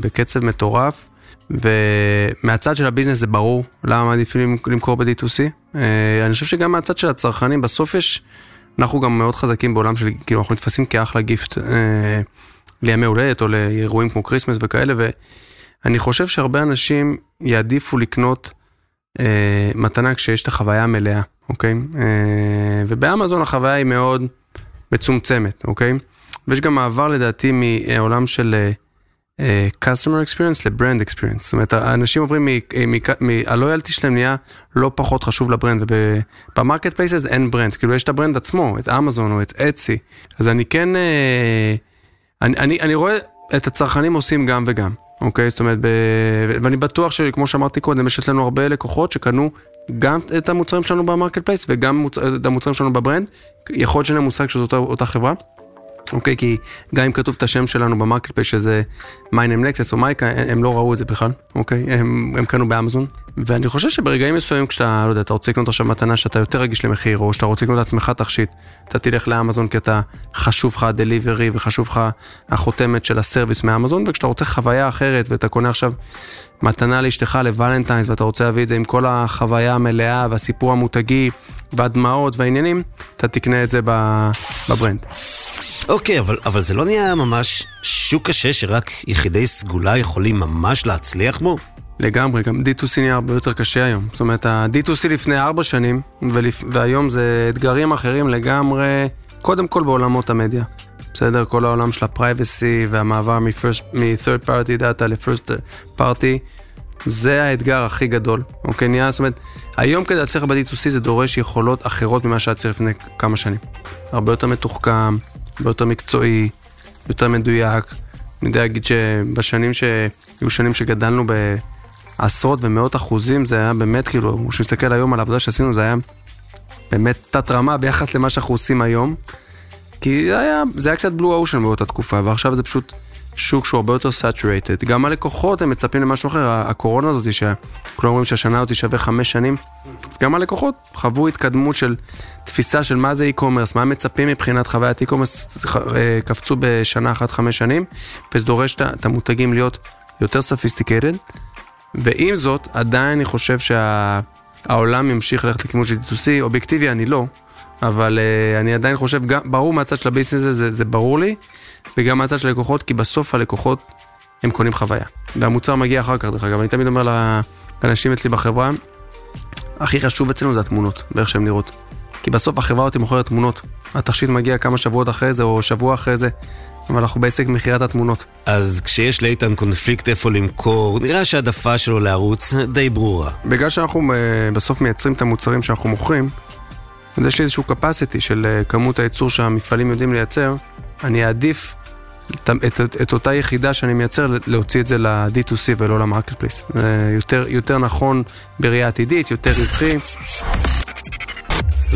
בקצב מטורף. ומהצד של הביזנס זה ברור למה מעדיפים למכור ב-D2C. אה, אני חושב שגם מהצד של הצרכנים, בסוף יש, אנחנו גם מאוד חזקים בעולם של, כאילו אנחנו נתפסים כאחלה gift אה, לימי הולדת או לאירועים כמו Christmas וכאלה, ואני חושב שהרבה אנשים יעדיפו לקנות אה, מתנה כשיש את החוויה המלאה, אוקיי? ובאמזון החוויה היא מאוד מצומצמת, אוקיי? ויש גם מעבר לדעתי מעולם של... אה, customer experience ל brand experience. זאת אומרת, האנשים עוברים, ה loyalty שלהם נהיה לא פחות חשוב ל brand, וב marketplaces אין brand, כאילו יש את ה brand עצמו, את אמזון או את Etsy. אז אני כן, אה, אני, אני, אני רואה את הצרכנים עושים גם וגם, אוקיי? זאת אומרת, ב, ואני בטוח שכמו שאמרתי קודם, יש אצלנו הרבה לקוחות שקנו גם את המוצרים שלנו ב marketplace וגם. את המוצרים שלנו ב brand. יכול להיות שאין להם מושג שזאת אותה, אותה חברה. אוקיי, כי גם אם כתוב את השם שלנו ב marketplace שזה MyNameNecklace או MYKA, הם לא ראו את זה בכלל, אוקיי? הם, הם קנו באמזון. ואני חושב שברגעים מסוימים כשאתה, לא יודע, אתה רוצה לקנות עכשיו מתנה שאתה יותר רגיש למחיר, או שאתה רוצה לקנות לעצמך תכשיט, אתה תלך לאמזון כי אתה, חשוב לך ה delivery וחשוב לך החותמת של ה service מאמזון, וכשאתה רוצה חוויה אחרת ואתה קונה עכשיו מתנה לאשתך לוולנטיינס ואתה רוצה להביא את זה עם כל החוויה המלאה והסיפור המותגי והדמעות והעניינים, אתה תקנה את זה בברנד. אוקיי, אבל, אבל זה לא נהיה ממש שוק קשה שרק יחידי סגולה יכולים ממש להצליח בו? לגמרי, גם D2C נהיה הרבה יותר קשה היום. זאת אומרת, ה-D2C לפני ארבע שנים, ולפ... והיום זה אתגרים אחרים לגמרי, קודם כל בעולמות המדיה. בסדר? כל העולם של ה-Privacy והמעבר מ-third party data ל-first party, זה האתגר הכי גדול, אוקיי? נהיה, זאת אומרת, היום כדי להצליח ב-D2C זה דורש יכולות אחרות ממה שהיה צריך לפני כמה שנים. הרבה יותר מתוחכם, הרבה יותר מקצועי, יותר מדויק. אני יודע להגיד שבשנים שהיו שנים שגדלנו בעשרות ומאות אחוזים, זה היה באמת כאילו, כשמסתכל היום על העבודה שעשינו, זה היה באמת תת רמה ביחס למה שאנחנו עושים היום. כי זה היה, זה היה קצת בלו אושן באותה תקופה, ועכשיו זה פשוט שוק שהוא הרבה יותר saturated. גם הלקוחות הם מצפים למשהו אחר, הקורונה הזאת, שכולם אומרים שהשנה הזאת שווה חמש שנים, אז גם הלקוחות חוו התקדמות של תפיסה של מה זה e-commerce, מה מצפים מבחינת חוויית e-commerce, אה, קפצו בשנה אחת חמש שנים, וזה דורש את המותגים להיות יותר sophisticated, ועם זאת, עדיין אני חושב שהעולם ימשיך ללכת לכיוון של D2C, אובייקטיבי אני לא, אבל אה, אני עדיין חושב, ברור מהצד של הביזנס הזה, זה, זה ברור לי, וגם מהצד של הלקוחות, כי בסוף הלקוחות הם קונים חוויה. והמוצר מגיע אחר כך, דרך אגב, אני תמיד אומר לאנשים אצלי בחברה, הכי חשוב אצלנו זה התמונות, ואיך שהן נראות. כי בסוף החברה אותי מוכרת תמונות. התכשיט מגיע כמה שבועות אחרי זה, או שבוע אחרי זה, אבל אנחנו בעסק מכירת התמונות. אז כשיש לאיתן קונפליקט איפה למכור, נראה שהעדפה שלו לערוץ די ברורה. בגלל שאנחנו uh, בסוף מייצרים את המוצרים שאנחנו מוכרים, אז יש לי איזשהו capacity של uh, כמות הייצור שהמפעלים יודעים לייצר, אני אעדיף את, את, את, את אותה יחידה שאני מייצר, להוציא את זה ל-D2C ולא ל-marketplace. זה יותר, יותר נכון בראייה עתידית, יותר רווחי.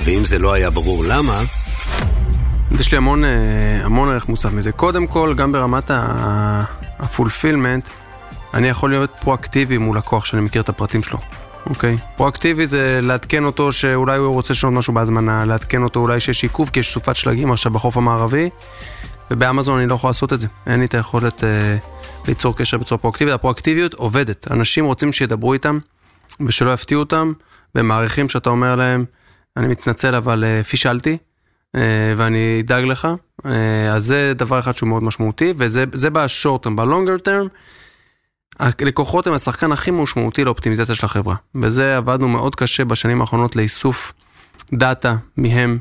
ואם זה לא היה ברור למה... יש לי המון, אה, המון ערך מוסף מזה. קודם כל, גם ברמת ה fulfillment, אני יכול להיות פרואקטיבי מול לקוח שאני מכיר את הפרטים שלו. אוקיי. פרואקטיבי זה לעדכן אותו שאולי הוא רוצה לשנות משהו בהזמנה, לעדכן אותו אולי שיש עיכוב כי יש סופת שלגים עכשיו בחוף המערבי, ובאמזון אני לא יכול לעשות את זה. אין לי את היכולת אה, ליצור קשר בצורה פרואקטיבית. הפרואקטיביות עובדת. אנשים רוצים שידברו איתם ושלא יפתיעו אותם, והם מעריכים שאתה אומר להם, אני מתנצל אבל אה, פישלתי, אה, ואני אדאג לך. אה, אז זה דבר אחד שהוא מאוד משמעותי, וזה בשורט טרם, בלונגר טרם. הלקוחות הם השחקן הכי משמעותי לאופטימיזציה של החברה. וזה עבדנו מאוד קשה בשנים האחרונות לאיסוף דאטה מהם,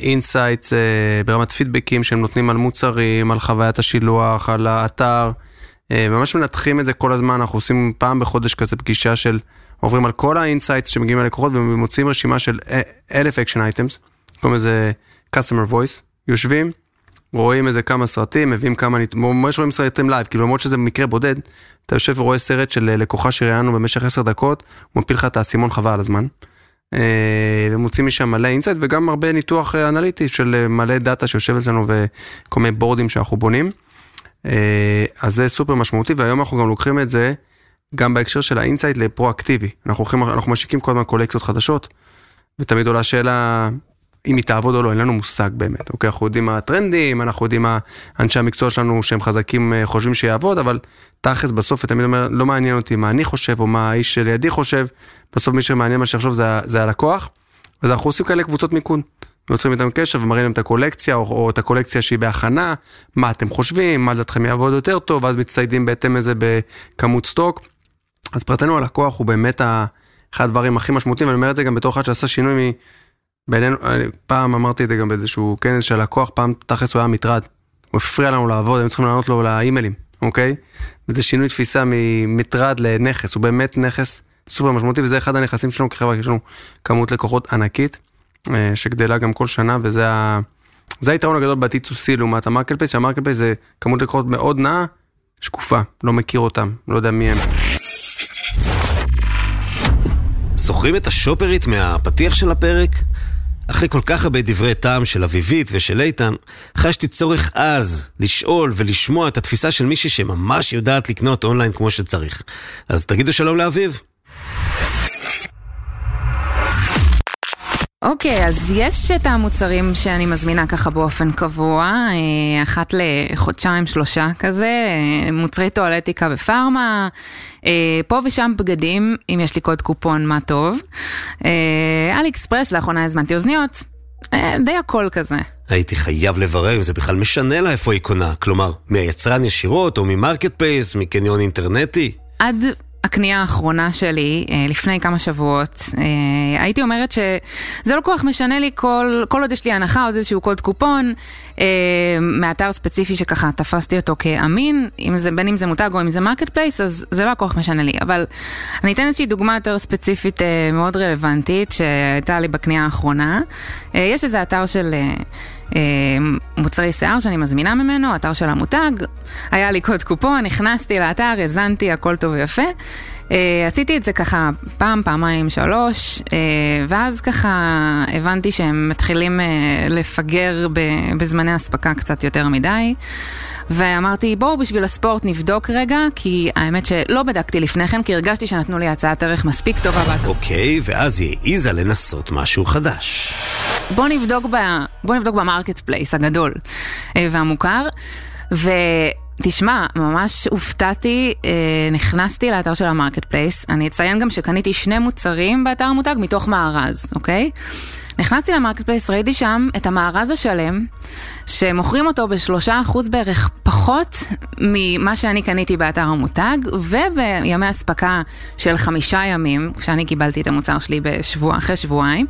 insights uh, uh, ברמת פידבקים שהם נותנים על מוצרים, על חוויית השילוח, על האתר. Uh, ממש מנתחים את זה כל הזמן, אנחנו עושים פעם בחודש כזה פגישה של, עוברים על כל ה insights שמגיעים ללקוחות ומוצאים רשימה של אלף action items, קוראים לזה customer voice, יושבים, רואים איזה כמה סרטים, מביאים כמה, ממש רואים סרטים live, כאילו למרות שזה מקרה בודד, אתה יושב ורואה סרט של לקוחה שראיינו במשך עשר דקות, הוא מפיל לך את האסימון חבל על הזמן. אה, ומוצאים משם מלא insight וגם הרבה ניתוח אה, אנליטי של אה, מלא דאטה שיושב אצלנו וכל מיני בורדים שאנחנו בונים. אז זה סופר משמעותי והיום אנחנו גם לוקחים את זה גם בהקשר של ה insight לפרואקטיבי. אנחנו, אנחנו משיקים כל הזמן קולקציות חדשות ותמיד עולה שאלה אם היא תעבוד או לא, אין לנו מושג באמת, אוקיי? אנחנו יודעים מה הטרנדים, אנחנו יודעים מה אנשי המקצוע שלנו שהם חזקים אה, חושבים שיעבוד, אבל תכלס בסוף, תמיד אומר, לא מעניין אותי מה אני חושב או מה האיש שלידי חושב, בסוף מי שמעניין מה שיחשוב זה, זה הלקוח, אז אנחנו עושים כאלה קבוצות מיקון. ויוצרים איתם קשר ומראים להם את הקולקציה, או, או את הקולקציה שהיא בהכנה, מה אתם חושבים, מה לדעתכם יעבוד יותר טוב, ואז מצטיידים בהתאם לזה בכמות סטוק. אז מבחינתנו הלקוח הוא באמת אחד הדברים הכי משמעותיים, ואני אומר את זה גם בתור אחד שעשה שינוי בינינו, פעם אמרתי את זה גם באיזשהו כנס של לקוח, פעם תכלס הוא היה מטרד. הוא הפריע לנו לעבוד, היינו צריכים לענות לו לאימיילים, אוקיי? וזה שינוי תפיסה ממטרד לנכס, הוא באמת נכס סופר משמעותי, וזה אחד הנכסים שלנו כחברה, יש לנו כמות לקוחות ענקית, אה, שגדלה גם כל שנה, וזה ה... זה היתרון הגדול ב-D2C לעומת ה marketplace, שה marketplace זה כמות לקוחות מאוד נאה, שקופה, לא מכיר אותם, לא יודע מי הם. זוכרים את השופרית מהפתיח של הפרק? אחרי כל כך הרבה דברי טעם של אביבית ושל איתן, חשתי צורך עז לשאול ולשמוע את התפיסה של מישהי שממש יודעת לקנות אונליין כמו שצריך. אז תגידו שלום לאביב. אוקיי, okay, אז יש את המוצרים שאני מזמינה ככה באופן קבוע, אה, אחת לחודשיים, שלושה כזה, אה, מוצרי טואלטיקה ופארמה, אה, פה ושם בגדים, אם יש לי קוד קופון, מה טוב. אלי אקספרס, לאחרונה הזמנתי אוזניות, די הכל כזה. הייתי חייב לברר אם זה בכלל משנה לה איפה היא קונה, כלומר, מהיצרן ישירות או מ marketplace, מקניון אינטרנטי? עד הקנייה האחרונה שלי, אה, לפני כמה שבועות, אה, הייתי אומרת שזה לא כל כך משנה לי כל, כל עוד יש לי הנחה, עוד איזשהו קוד קופון, אה, מאתר ספציפי שככה תפסתי אותו כאמין, אם זה, בין אם זה מותג או אם זה marketplace, אז זה לא כל כך משנה לי. אבל אני אתן איזושהי דוגמה יותר ספציפית מאוד רלוונטית, שהייתה לי בקנייה האחרונה. יש איזה אתר של... אמ, מוצרי שיער שאני מזמינה ממנו, אתר של המותג, היה לי קוד קופון, נכנסתי לאתר, הזמנתי, הכל טוב ויפה. אה, עשיתי את זה ככה פעם, פעמיים, שלוש, אה, ואז ככה הבנתי שהם מתחילים אה, לפגר בזמני אספקה קצת יותר מדי. ואמרתי, בואו בשביל הספורט נבדוק רגע, כי האמת שלא בדקתי לפני כן, כי הרגשתי שנתנו לי הצעת ערך מספיק טובה. אוקיי, ואז היא העיזה לנסות משהו חדש. בואו נבדוק, ב... בוא נבדוק ב marketplace הגדול והמוכר, ו... תשמע, ממש הופתעתי, אה, נכנסתי לאתר של ה marketplace, אני אציין גם שקניתי שני מוצרים באתר המותג מתוך מארז, אוקיי? נכנסתי ל marketplace, ראיתי שם את המארז השלם, שמוכרים אותו בשלושה אחוז בערך פחות ממה שאני קניתי באתר המותג, ובימי אספקה של חמישה ימים, כשאני קיבלתי את המוצר שלי בשבוע, אחרי שבועיים,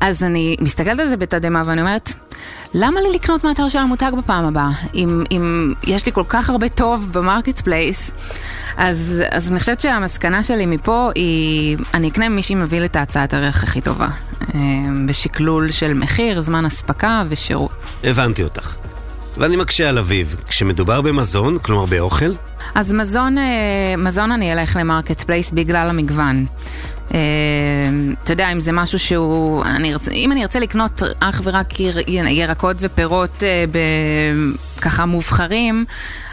אז אני מסתכלת על זה בתדהמה ואני אומרת, למה לי לקנות מאתר של המותג בפעם הבאה? אם, אם יש לי כל כך הרבה טוב ב marketplace, אז, אז אני חושבת שהמסקנה שלי מפה היא, אני אקנה ממי שמביא לי את ההצעת ערך הכי טובה. אה, בשקלול של מחיר, זמן אספקה ושירות. הבנתי אותך. ואני מקשה על אביב, כשמדובר במזון, כלומר באוכל? אז מזון, אה, מזון אני אלך ל marketplace בגלל המגוון. אה, אתה יודע, אם זה משהו שהוא, אני ארצ... אם אני ארצה לקנות אך ורק יר... ירקות ופירות אה, ב... ככה מובחרים,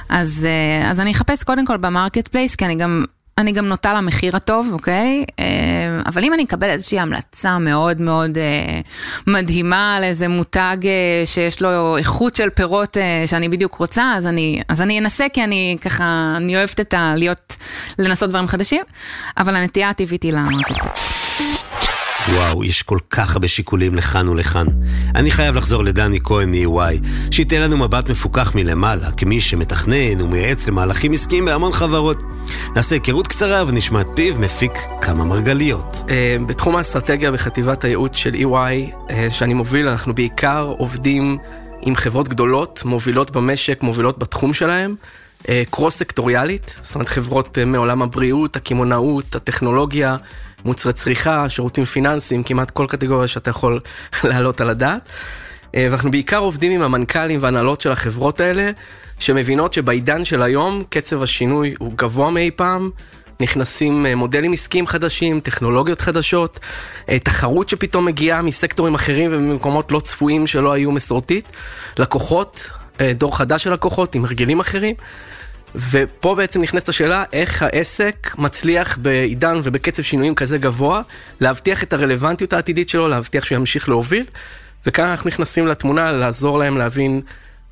אז, אה, אז אני אחפש קודם כל ב marketplace, כי אני גם אני גם נוטה למחיר הטוב, אוקיי? אה, אבל אם אני אקבל איזושהי המלצה מאוד מאוד אה, מדהימה על איזה מותג אה, שיש לו איכות של פירות שאני בדיוק רוצה, אז אני, אז אני אנסה כי אני ככה, אני אוהבת את ה... להיות, לנסות דברים חדשים, אבל הנטייה הטבעית היא ל market. וואו, יש כל כך הרבה שיקולים לכאן ולכאן. אני חייב לחזור לדני כהן מ-EY, שייתן לנו מבט מפוקח מלמעלה, כמי שמתכנן ומייעץ למהלכים עסקיים בהמון חברות. נעשה היכרות קצרה ונשמע את פיו מפיק כמה מרגליות. אה, בתחום האסטרטגיה בחטיבת הייעוץ של EY, אה, שאני מוביל, אנחנו בעיקר עובדים עם חברות גדולות, מובילות במשק, מובילות בתחום שלהם. קרוס סקטוריאלית, זאת אומרת חברות אה, מעולם הבריאות, הקמעונאות, הטכנולוגיה, מוצרי צריכה, שירותים פיננסיים, כמעט כל קטגוריה שאתה יכול (laughs) להעלות על הדעת. אה, ואנחנו בעיקר עובדים עם המנכ"לים והנהלות של החברות האלה, שמבינות שבעידן של היום קצב השינוי הוא גבוה מאי פעם, נכנסים אה, מודלים עסקיים חדשים, טכנולוגיות חדשות, תחרות שפתאום מגיעה מסקטורים אחרים וממקומות לא צפויים שלא היו מסורתית, לקוחות, דור חדש של לקוחות עם הרגלים אחרים. ופה בעצם נכנסת השאלה איך העסק מצליח בעידן ובקצב שינויים כזה גבוה, להבטיח את הרלוונטיות העתידית שלו, להבטיח שהוא ימשיך להוביל. וכאן אנחנו נכנסים לתמונה, לעזור להם להבין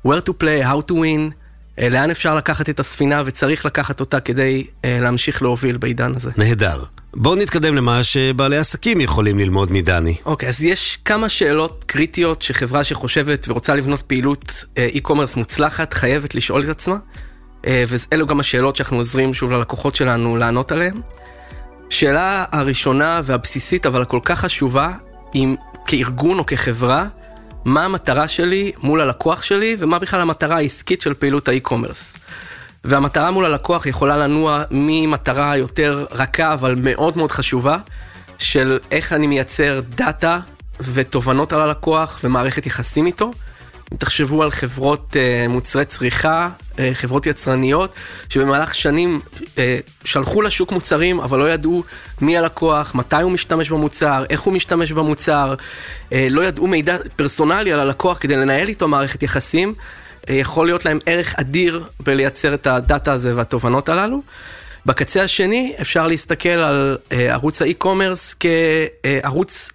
where to play, how to win, אה, לאן אפשר לקחת את הספינה וצריך לקחת אותה כדי אה, להמשיך להוביל בעידן הזה. נהדר. בואו נתקדם למה שבעלי עסקים יכולים ללמוד מדני. אוקיי, okay, אז יש כמה שאלות קריטיות שחברה שחושבת ורוצה לבנות פעילות אה, e-commerce מוצלחת חייבת לשאול את עצמה. אה, ואלו גם השאלות שאנחנו עוזרים שוב ללקוחות שלנו לענות עליהן. שאלה הראשונה והבסיסית, אבל הכל כך חשובה, אם כארגון או כחברה, מה המטרה שלי מול הלקוח שלי, ומה בכלל המטרה העסקית של פעילות האי-קומרס. והמטרה מול הלקוח יכולה לנוע ממטרה יותר רכה, אבל מאוד מאוד חשובה, של איך אני מייצר דאטה ותובנות על הלקוח ומערכת יחסים איתו. אם תחשבו על חברות uh, מוצרי צריכה, uh, חברות יצרניות, שבמהלך שנים uh, שלחו לשוק מוצרים, אבל לא ידעו מי הלקוח, מתי הוא משתמש במוצר, איך הוא משתמש במוצר, לא ידעו מידע פרסונלי על הלקוח כדי לנהל איתו מערכת יחסים, יכול להיות להם ערך אדיר בלייצר את הדאטה הזה והתובנות הללו. בקצה השני אפשר להסתכל על uh, ערוץ האי-קומרס כערוץ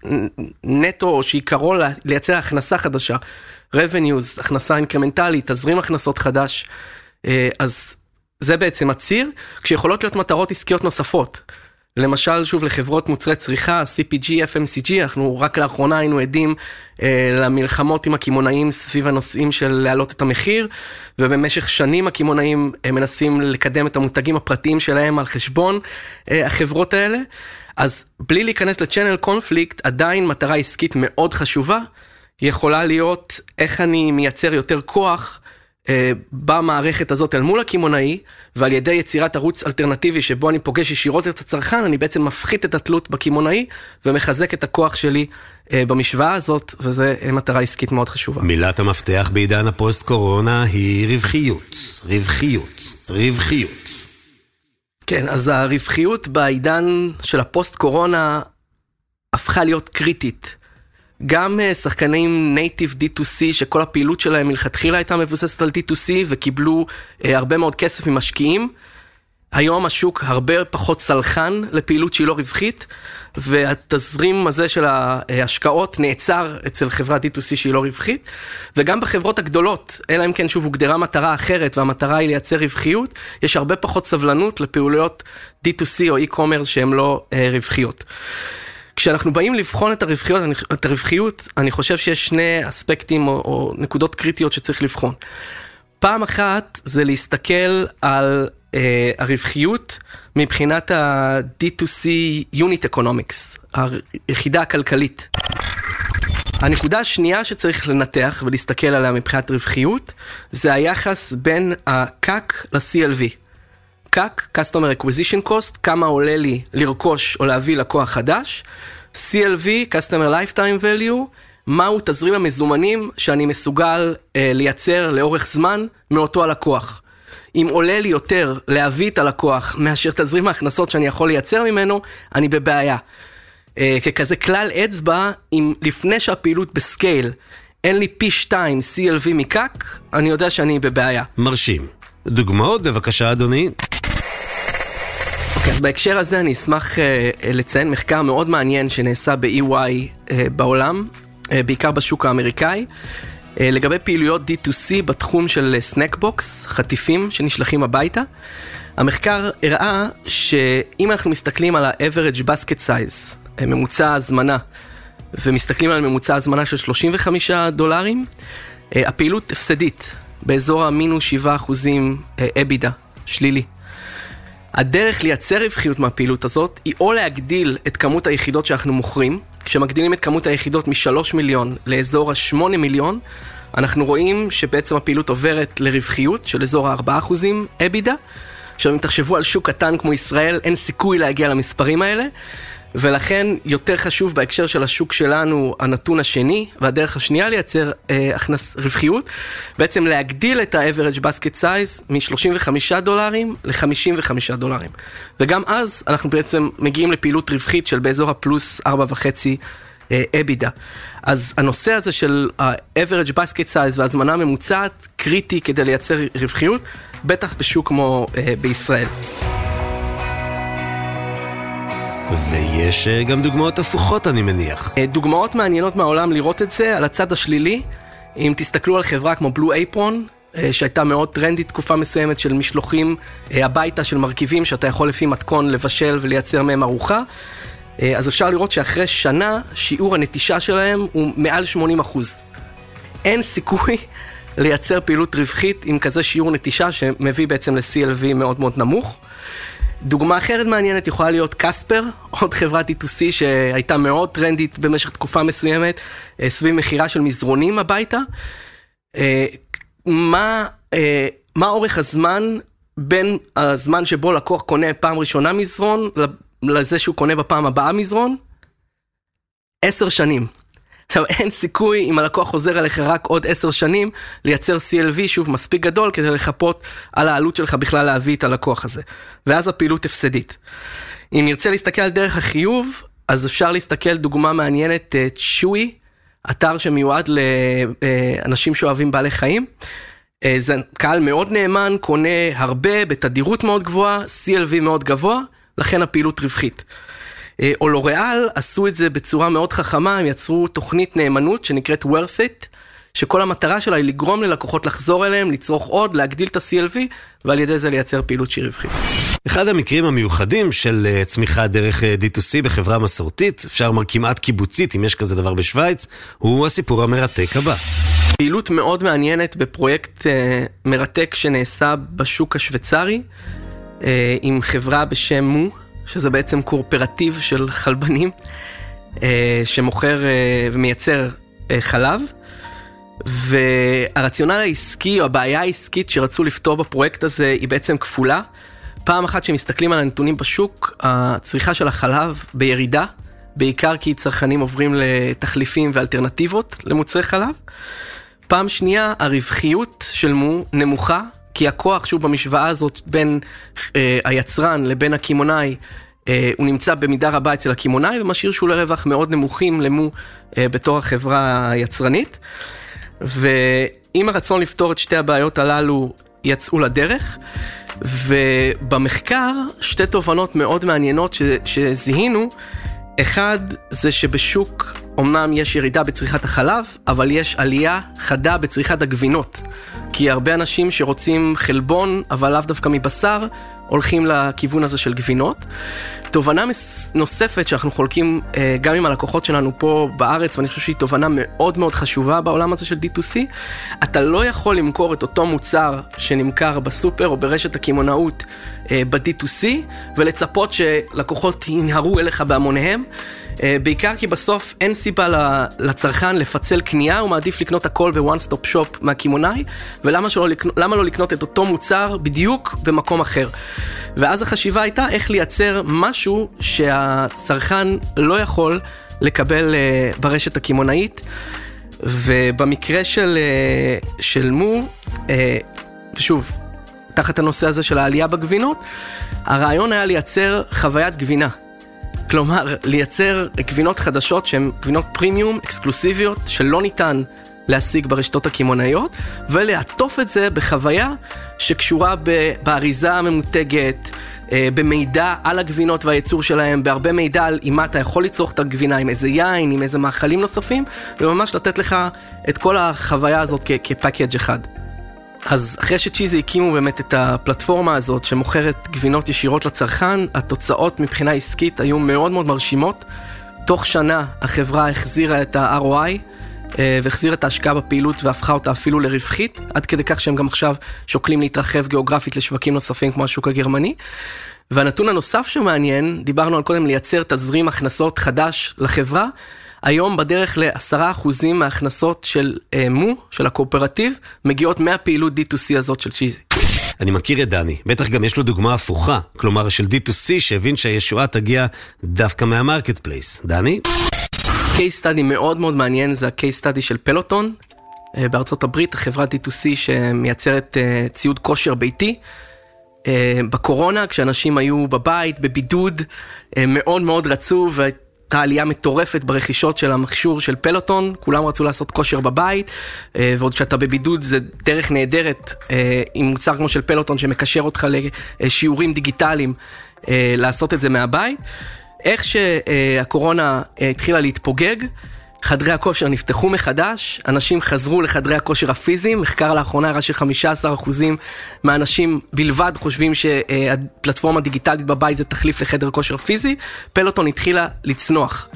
נטו שעיקרו לייצר הכנסה חדשה. Revenues, הכנסה אינקרמנטלית, תזרים הכנסות חדש. אה, אז זה בעצם הציר, כשיכולות להיות מטרות עסקיות נוספות. למשל, שוב, לחברות מוצרי צריכה, CPG, FMCG, אנחנו רק לאחרונה היינו עדים אה, למלחמות עם הקמעונאים סביב הנושאים של להעלות את המחיר, ובמשך שנים הקמעונאים אה, מנסים לקדם את המותגים הפרטיים שלהם על חשבון אה, החברות האלה. אז בלי להיכנס ל-channel conflict, עדיין מטרה עסקית מאוד חשובה, יכולה להיות איך אני מייצר יותר כוח אה, במערכת הזאת אל מול הקמעונאי, ועל ידי יצירת ערוץ אלטרנטיבי שבו אני פוגש ישירות את הצרכן, אני בעצם מפחית את התלות בקמעונאי ומחזק את הכוח שלי אה, במשוואה הזאת, וזו אה, מטרה עסקית מאוד חשובה. מילת המפתח בעידן הפוסט-קורונה היא רווחיות, רווחיות, רווחיות. כן, אז הרווחיות בעידן של הפוסט-קורונה הפכה להיות קריטית. גם אה, שחקנים נייטיב D2C, שכל הפעילות שלהם מלכתחילה הייתה מבוססת על D2C וקיבלו אה, הרבה מאוד כסף ממשקיעים. היום השוק הרבה פחות סלחן לפעילות שהיא לא רווחית, והתזרים הזה של ההשקעות נעצר אצל חברת D2C שהיא לא רווחית, וגם בחברות הגדולות, אלא אם כן שוב הוגדרה מטרה אחרת והמטרה היא לייצר רווחיות, יש הרבה פחות סבלנות לפעילויות D2C או e-commerce שהן לא אה, רווחיות. כשאנחנו באים לבחון את הרווחיות, את הרווחיות, אני חושב שיש שני אספקטים או, או נקודות קריטיות שצריך לבחון. פעם אחת זה להסתכל על אה, הרווחיות מבחינת ה-D2C Unit Economics, היחידה הכלכלית. הנקודה השנייה שצריך לנתח ולהסתכל עליה מבחינת רווחיות, זה היחס בין ה-CAC ל-CLV. CAC, Customer Acquisition Cost, כמה עולה לי לרכוש או להביא לקוח חדש, CLV, Customer Lifetime Value, מהו תזרים המזומנים שאני מסוגל אה, לייצר לאורך זמן מאותו הלקוח. אם עולה לי יותר להביא את הלקוח מאשר תזרים ההכנסות שאני יכול לייצר ממנו, אני בבעיה. אה, ככזה כלל אצבע, אם לפני שהפעילות ב scale אין לי פי 2 CLV מ CAC, אני יודע שאני בבעיה. מרשים. דוגמאות בבקשה, אדוני. אוקיי, אז בהקשר הזה אני אשמח אה, לציין מחקר מאוד מעניין שנעשה ב-EY אה, בעולם, אה, בעיקר בשוק האמריקאי. אה, לגבי פעילויות D2C בתחום של snack box, חטיפים שנשלחים הביתה. המחקר הראה שאם אנחנו מסתכלים על ה-average basket size, ממוצע הזמנה, ומסתכלים על ממוצע הזמנה של 35 דולרים, הפעילות הפסדית, באזור המינוס 7 אחוזים אבידה, שלילי. הדרך לייצר רווחיות מהפעילות הזאת היא או להגדיל את כמות היחידות שאנחנו מוכרים, כשמגדילים את כמות היחידות מ-3 מיליון לאזור ה-8 מיליון, אנחנו רואים שבעצם הפעילות עוברת לרווחיות של אזור ה-4% אבידה. עכשיו אם תחשבו על שוק קטן כמו ישראל, אין סיכוי להגיע למספרים האלה. ולכן יותר חשוב בהקשר של השוק שלנו הנתון השני, והדרך השנייה לייצר אה, הכנס, רווחיות, בעצם להגדיל את ה-average basket size מ-35 דולרים ל-55 דולרים. וגם אז אנחנו בעצם מגיעים לפעילות רווחית של באזור הפלוס 4.5 אבידה. אז הנושא הזה של ה-average basket size והזמנה ממוצעת קריטי כדי לייצר רווחיות, בטח בשוק כמו אה, בישראל. ויש אה, גם דוגמאות הפוכות, אני מניח. אה, דוגמאות מעניינות מהעולם לראות את זה, על הצד השלילי, אם תסתכלו על חברה כמו בלו אייפרון, אה, שהייתה מאוד טרנדית תקופה מסוימת של משלוחים הביתה של מרכיבים שאתה יכול לפי מתכון לבשל ולייצר מהם ארוחה. אז אפשר לראות שאחרי שנה שיעור הנטישה שלהם הוא מעל 80 אחוז. אין סיכוי (laughs) לייצר פעילות רווחית עם כזה שיעור נטישה שמביא בעצם ל-CLV מאוד מאוד נמוך. דוגמה אחרת מעניינת יכולה להיות קספר, (laughs) עוד חברת E2C שהייתה מאוד טרנדית במשך תקופה מסוימת, אה, סביב מכירה של מזרונים הביתה. אה, מה, אה, מה אורך הזמן בין הזמן שבו לקוח קונה פעם ראשונה מזרון לזה שהוא קונה בפעם הבאה מזרון? עשר שנים. עכשיו, אין סיכוי אם הלקוח חוזר אליך רק עוד עשר שנים, לייצר CLV, שוב, מספיק גדול כדי לחפות על העלות שלך בכלל להביא את הלקוח הזה. ואז הפעילות הפסדית. אם נרצה להסתכל על דרך החיוב, אז אפשר להסתכל דוגמה מעניינת, צ'וי, אה, אתר שמיועד לאנשים שאוהבים בעלי חיים. אה, זה קהל מאוד נאמן, קונה הרבה, בתדירות מאוד גבוהה, CLV מאוד גבוה, לכן הפעילות רווחית. אה, או לוריאל עשו את זה בצורה מאוד חכמה, הם יצרו תוכנית נאמנות שנקראת worth it, שכל המטרה שלה היא לגרום ללקוחות לחזור אליהם, לצרוך עוד, להגדיל את ה-CLV, ועל ידי זה לייצר פעילות שהיא רווחית. אחד המקרים המיוחדים של אה, צמיחה דרך אה, D2C בחברה מסורתית, אפשר לומר כמעט קיבוצית, אם יש כזה דבר בשוויץ, הוא הסיפור המרתק הבא. פעילות מאוד מעניינת בפרויקט מרתק שנעשה בשוק השוויצרי, עם חברה בשם מו. שזה בעצם קורפרטיב של חלבנים, אה, שמוכר אה, ומייצר אה, חלב. והרציונל העסקי, או הבעיה העסקית שרצו לפתור בפרויקט הזה, היא בעצם כפולה. פעם אחת כשמסתכלים על הנתונים בשוק, הצריכה של החלב בירידה, בעיקר כי צרכנים עוברים לתחליפים ואלטרנטיבות למוצרי חלב. פעם שנייה, הרווחיות של מו נמוכה, כי הכוח, שוב, במשוואה הזאת בין אה, היצרן לבין הקמעונאי, אה, הוא נמצא במידה רבה אצל הקמעונאי ומשאיר שולי רווח מאוד נמוכים למו אה, בתור החברה היצרנית. ועם הרצון לפתור את שתי הבעיות הללו, יצאו לדרך. ובמחקר, שתי תובנות מאוד מעניינות ש, שזיהינו. אחד, זה שבשוק אמנם יש ירידה בצריכת החלב, אבל יש עלייה חדה בצריכת הגבינות. כי הרבה אנשים שרוצים חלבון, אבל לאו דווקא מבשר, הולכים לכיוון הזה של גבינות. תובנה נוספת שאנחנו חולקים אה, גם עם הלקוחות שלנו פה בארץ, ואני חושב שהיא תובנה מאוד מאוד חשובה בעולם הזה של D2C, אתה לא יכול למכור את אותו מוצר שנמכר בסופר או ברשת הקמעונאות אה, ב-D2C, ולצפות שלקוחות ינהרו אליך בהמוניהם. אה, בעיקר כי בסוף אין סיבה לצרכן לפצל קנייה, הוא מעדיף לקנות הכל ב one stop shop מהקמעונאי, ולמה לא, לקנות, לא לקנות את אותו מוצר בדיוק במקום אחר. ואז החשיבה הייתה איך לייצר משהו שהצרכן לא יכול לקבל אה, ברשת הקמעונאית. ובמקרה של, אה, של מו, ושוב, תחת הנושא הזה של העלייה בגבינות, הרעיון היה לייצר חוויית גבינה. כלומר, לייצר גבינות חדשות שהן גבינות פרימיום, אקסקלוסיביות, שלא ניתן להשיג ברשתות הקמעונאיות, ולעטוף את זה בחוויה שקשורה באריזה הממותגת, במידע על הגבינות והייצור שלהם, בהרבה מידע על עם מה אתה יכול לצרוך את הגבינה, עם איזה יין, עם איזה מאכלים נוספים, וממש לתת לך את כל החוויה הזאת כפאקג' אחד. אז אחרי שצ'יזי הקימו באמת את הפלטפורמה הזאת שמוכרת גבינות ישירות לצרכן, התוצאות מבחינה עסקית היו מאוד מאוד מרשימות. תוך שנה החברה החזירה את ה-ROI אה, והחזירה את ההשקעה בפעילות והפכה אותה אפילו לרווחית, עד כדי כך שהם גם עכשיו שוקלים להתרחב גיאוגרפית לשווקים נוספים כמו השוק הגרמני. והנתון הנוסף שמעניין, דיברנו על קודם לייצר תזרים הכנסות חדש לחברה. היום בדרך לעשרה אחוזים מההכנסות של אה, מו, של הקואופרטיב, מגיעות מהפעילות D2C הזאת של צ'יזי. אני מכיר את דני, בטח גם יש לו דוגמה הפוכה, כלומר של D2C שהבין שהישועה תגיע דווקא מה marketplace. דני? case study מאוד מאוד מעניין זה ה case study של Peloton אה, בארצות הברית, החברת D2C שמייצרת אה, ציוד כושר ביתי. אה, בקורונה, כשאנשים היו בבית, בבידוד, מאוד מאוד רצו, הייתה עלייה מטורפת ברכישות של המכשור של פלוטון, כולם רצו לעשות כושר בבית, ועוד כשאתה בבידוד זה דרך נהדרת עם מוצר כמו של פלוטון שמקשר אותך לשיעורים דיגיטליים, לעשות את זה מהבית. איך שהקורונה התחילה להתפוגג, חדרי הכושר נפתחו מחדש, אנשים חזרו לחדרי הכושר הפיזיים, מחקר לאחרונה הראה ש-15% מהאנשים בלבד חושבים שהפלטפורמה הדיגיטלית בבית זה תחליף לחדר כושר פיזי, Peloton התחילה לצנוח.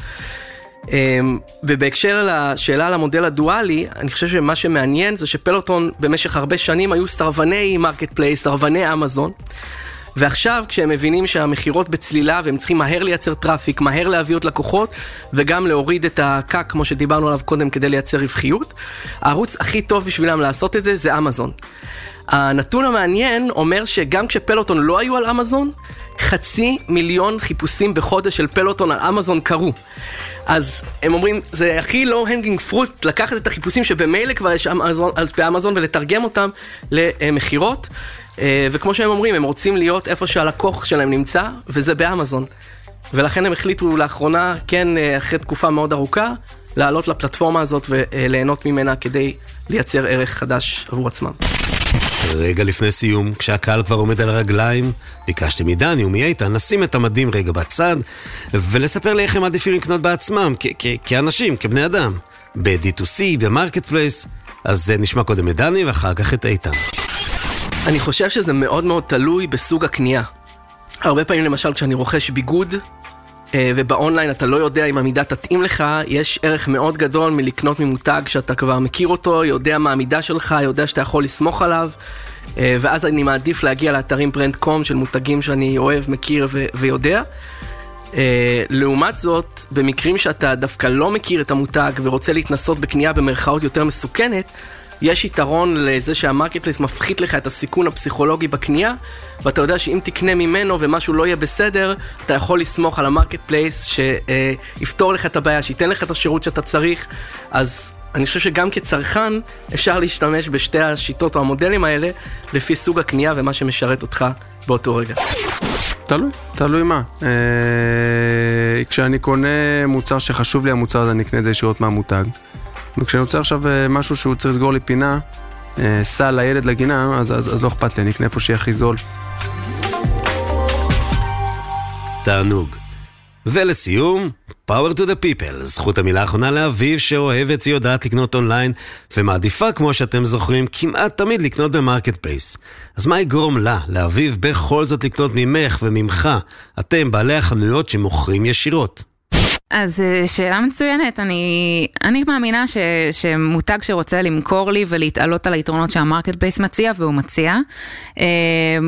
אמ, ובהקשר לשאלה על המודל הדואלי, אני חושב שמה שמעניין זה ש Peloton במשך הרבה שנים היו סרבני marketplace, סרבני אמזון. ועכשיו כשהם מבינים שהמכירות בצלילה והם צריכים מהר לייצר traffic, מהר להביא עוד לקוחות וגם להוריד את ה CAC כמו שדיברנו עליו קודם כדי לייצר רווחיות, הערוץ הכי טוב בשבילם לעשות את זה זה אמזון. הנתון המעניין אומר שגם כש Peloton לא היו על אמזון, חצי מיליון חיפושים בחודש של פלוטון על אמזון קרו. אז הם אומרים, זה הכי לא הנגינג פרוט לקחת את החיפושים שבמילא כבר יש אמזון, באמזון ולתרגם אותם למכירות. אה, וכמו שהם אומרים, הם רוצים להיות איפה שהלקוח שלהם נמצא, וזה באמזון. ולכן הם החליטו לאחרונה, כן, אה, אחרי תקופה מאוד ארוכה, לעלות לפלטפורמה הזאת וליהנות ממנה כדי לייצר ערך חדש עבור עצמם. רגע לפני סיום, כשהקהל כבר עומד על הרגליים, ביקשתי מדני ומאיתן לשים את המדים רגע בצד ולספר לי איך הם מעדיפים לקנות בעצמם, כאנשים, כבני אדם. ב-D2C, ב marketplace, אז נשמע קודם את דני ואחר כך את איתן. אני חושב שזה מאוד מאוד תלוי בסוג הקנייה. הרבה פעמים למשל כשאני רוכש ביגוד, אה, ובאונליין אתה לא יודע אם המידה תתאים לך, יש ערך מאוד גדול מלקנות ממותג שאתה כבר מכיר אותו, יודע מה המידה שלך, יודע שאתה יכול לסמוך עליו, אה, ואז אני מעדיף להגיע לאתרים brand.com של מותגים שאני אוהב, מכיר ו- ויודע. אה, לעומת זאת, במקרים שאתה דווקא לא מכיר את המותג ורוצה להתנסות בקנייה במרכאות יותר מסוכנת, יש יתרון לזה שה marketplace מפחית לך את הסיכון הפסיכולוגי בקנייה, ואתה יודע שאם תקנה ממנו ומשהו לא יהיה בסדר, אתה יכול לסמוך על ה marketplace שיפתור לך את הבעיה, שייתן לך את השירות שאתה צריך, אז אני חושב שגם כצרכן אפשר להשתמש בשתי השיטות או המודלים האלה לפי סוג הקנייה ומה שמשרת אותך באותו רגע. תלוי, תלוי מה. אה, כשאני קונה מוצר שחשוב לי המוצר הזה, אני אקנה את זה ישירות מהמותג. וכשאני רוצה עכשיו אה, משהו שהוא צריך לסגור לי פינה, אה, סל לילד לגינה, אז, אז, אז לא אכפת לי, אני אקנה איפה שיהיה הכי זול. תענוג. ולסיום, power to the people, זכות המילה האחרונה לאביב שאוהבת ויודעת לקנות אונליין ומעדיפה, כמו שאתם זוכרים, כמעט תמיד לקנות ב marketplace. אז מה יגרום לה, לאביב, בכל זאת לקנות ממך וממך, אתם בעלי החנויות שמוכרים ישירות? אז אה, שאלה מצוינת, אני, אני מאמינה ש, שמותג שרוצה למכור לי ולהתעלות על היתרונות שה marketplace מציע, והוא מציע, אה,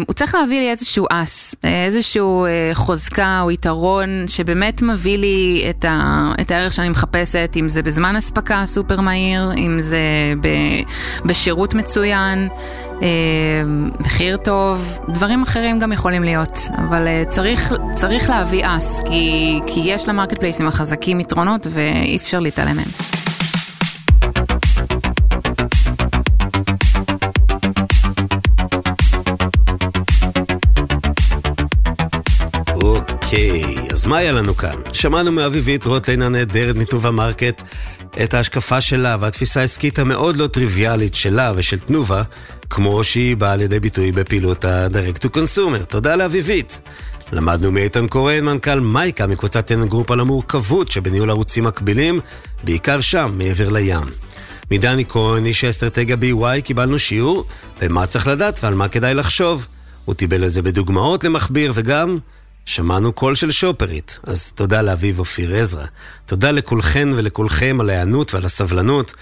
הוא צריך להביא לי איזשהו אס, איזשהו אה, חוזקה או יתרון שבאמת מביא לי את, ה, את הערך שאני מחפשת, אם זה בזמן אספקה סופר מהיר, אם זה ב, בשירות מצוין. אה, מחיר טוב, דברים אחרים גם יכולים להיות, אבל אה, צריך, צריך להביא אס, כי, כי יש ל marketplace ים החזקים יתרונות ואי אפשר להתעלם מהם. אז מה היה לנו כאן? שמענו מאביבית רוטליין הנהדרת מתנובה מרקט את ההשקפה שלה והתפיסה העסקית המאוד לא טריוויאלית שלה ושל תנובה, כמו שהיא באה לידי ביטוי בפעילות ה-Direct to Consumer. תודה לאביבית. למדנו מאיתן קורן, מנכ"ל מייקה מקבוצת טנן גרופ על המורכבות שבניהול ערוצים מקבילים, בעיקר שם, מעבר לים. מדני כהן, איש האסטרטגיה ב-EY, קיבלנו שיעור במה צריך לדעת ועל מה כדאי לחשוב. הוא טיבל את זה בדוגמאות למכביר וגם שמענו קול של שופרית, אז תודה לאביב אופיר עזרא. תודה לכולכן ולכולכם על ההיענות ועל הסבלנות.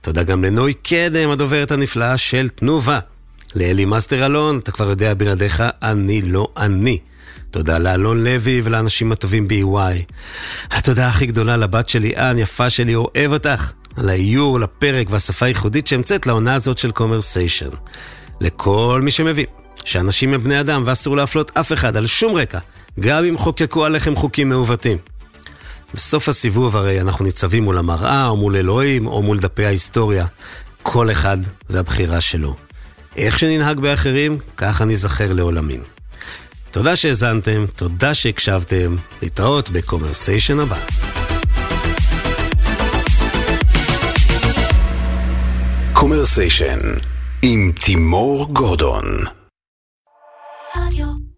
תודה גם לנוי קדם, הדוברת הנפלאה של תנובה. לאלי מאסטר אלון, אתה כבר יודע בלעדיך, אני לא אני. תודה לאלון לוי ולאנשים הטובים ב-EY. התודה הכי גדולה לבת שלי, אן, יפה שלי, אוהב אותך. על האיור, לפרק והשפה הייחודית שהמצאת לעונה הזאת של קומרסיישן. לכל מי שמבין שאנשים הם בני אדם ואסור להפלות אף אחד על שום רקע. גם אם חוקקו עליכם חוקים מעוותים. בסוף הסיבוב הרי אנחנו ניצבים מול המראה, או מול אלוהים, או מול דפי ההיסטוריה. כל אחד והבחירה שלו. איך שננהג באחרים, ככה ניזכר לעולמים. תודה שהאזנתם, תודה שהקשבתם, להתראות בקומרסיישן הבא. קומרסיישן עם תימור גורדון. רדיו